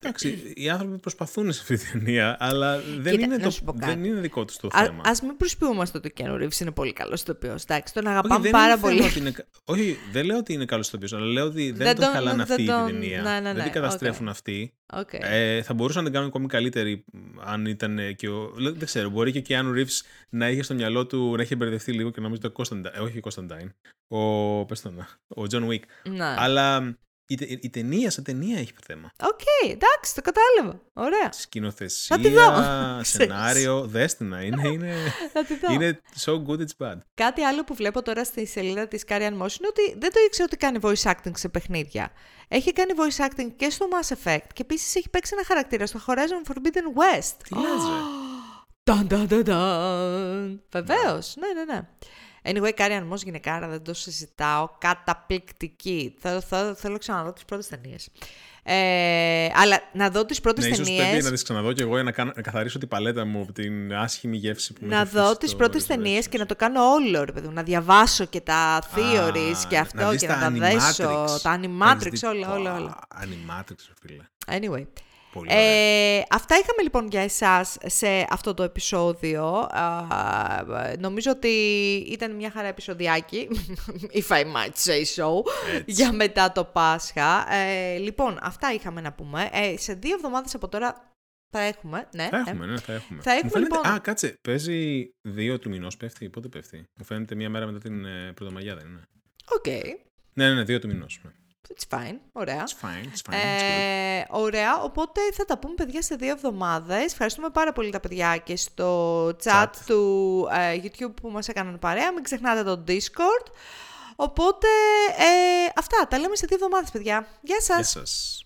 Εντάξει, οι άνθρωποι προσπαθούν σε αυτή την ταινία, αλλά δεν, Κοίτα, είναι, να το, σου πω κάτι. δεν είναι δικό τους το Α θέμα. ας μην προσποιούμαστε ότι ο Keanu Reeves είναι πολύ καλός ηθοποιός. Εντάξει, τον Όχι, αγαπάμε δεν πάρα είναι πολύ. θέμα ότι είναι κα- Όχι, δεν λέω ότι είναι καλός ηθοποιός, αλλά λέω ότι δεν, Δεν τον τον- χαλάνε δεν αυτή τον- την ταινία. ναι, ναι, Δεν ναι, την καταστρέφουν αυτοί. Οκ. Ε, θα μπορούσαν να την κάνουν ακόμη καλύτερη αν ήταν ε, και ο. λέ- Δεν ξέρω, μπορεί και ο Keanu Reeves να είχε στο μυαλό του να είχε μπερδευτεί λίγο και να νομίζει το Constantine. Ε, όχι ο Constantine. Ο. Πες το να. Ο John Wick. Ναι. Αλλά η, τε- η ταινία σαν ταινία έχει θέμα. Οκ, εντάξει, το κατάλαβα. Ωραία. Σκηνοθεσία, Να τη δω. [LAUGHS] σενάριο, δες τη, να. Είναι, είναι, [LAUGHS] Να τη δω. είναι so good it's bad. Κάτι άλλο που βλέπω τώρα στη σελίδα της Karian Moss είναι ότι δεν το ήξερα ότι κάνει voice acting σε παιχνίδια. Έχει κάνει voice acting και στο Mass Effect και επίσης έχει παίξει ένα χαρακτήρα στο Horizon Forbidden West. Τι λες, ρε. Ταν, ταν, ταν, ταν. Βεβαίως, ναι, ναι, ναι. Anyway, Karian Moss γυναικάρα, δεν το συζητάω. Καταπληκτική. Θέλω, θέλω, θέλω ξανά να δω τις πρώτες ταινίες. Ε, αλλά να δω τις πρώτες Ναι, ίσως ταινίες... πρέπει να τις ξαναδώ και εγώ για να, κάνω, να καθαρίσω την παλέτα μου από την άσχημη γεύση που με να έχει δω αφήσει τις το πρώτες Resurrection. ταινίες και να το κάνω όλο, ρε παιδί μου, να διαβάσω και τα theories Α, και αυτό να δεις και να τα τα δέσω, Animatrix. τα Έχεις animatrix, δει- όλα, όλα, Α, όλα. Animatrix, ρε φίλε. Anyway. Πολύ ωραία. Ε, αυτά είχαμε λοιπόν για εσάς σε αυτό το επεισόδιο. Α, νομίζω ότι ήταν μια χαρά επεισοδιάκι, [LAUGHS] if I might say so, για μετά το Πάσχα. Ε, λοιπόν, αυτά είχαμε να πούμε. Ε, σε δύο εβδομάδες από τώρα θα έχουμε, ναι. Θα ε, έχουμε, ναι, θα έχουμε. θα έχουμε, Μου φαίνεται... λοιπόν- Α, κάτσε. Παίζει δύο του μηνός, πέφτει. Πότε πέφτει; Μου φαίνεται μία μέρα μετά την ε, Πρωτομαγιά, δεν είναι; Οκ, Ναι, ναι, ναι, δύο του μηνός. It's fine, ωραία. It's fine, it's fine. it's good. Ε, ωραία, οπότε θα τα πούμε παιδιά σε δύο εβδομάδες. Ευχαριστούμε πάρα πολύ τα παιδιά και στο chat, Chat. του ε, YouTube που μας έκαναν παρέα. Μην ξεχνάτε το Discord. Οπότε ε, αυτά, τα λέμε σε δύο εβδομάδες παιδιά. Γεια σας! Γεια σας.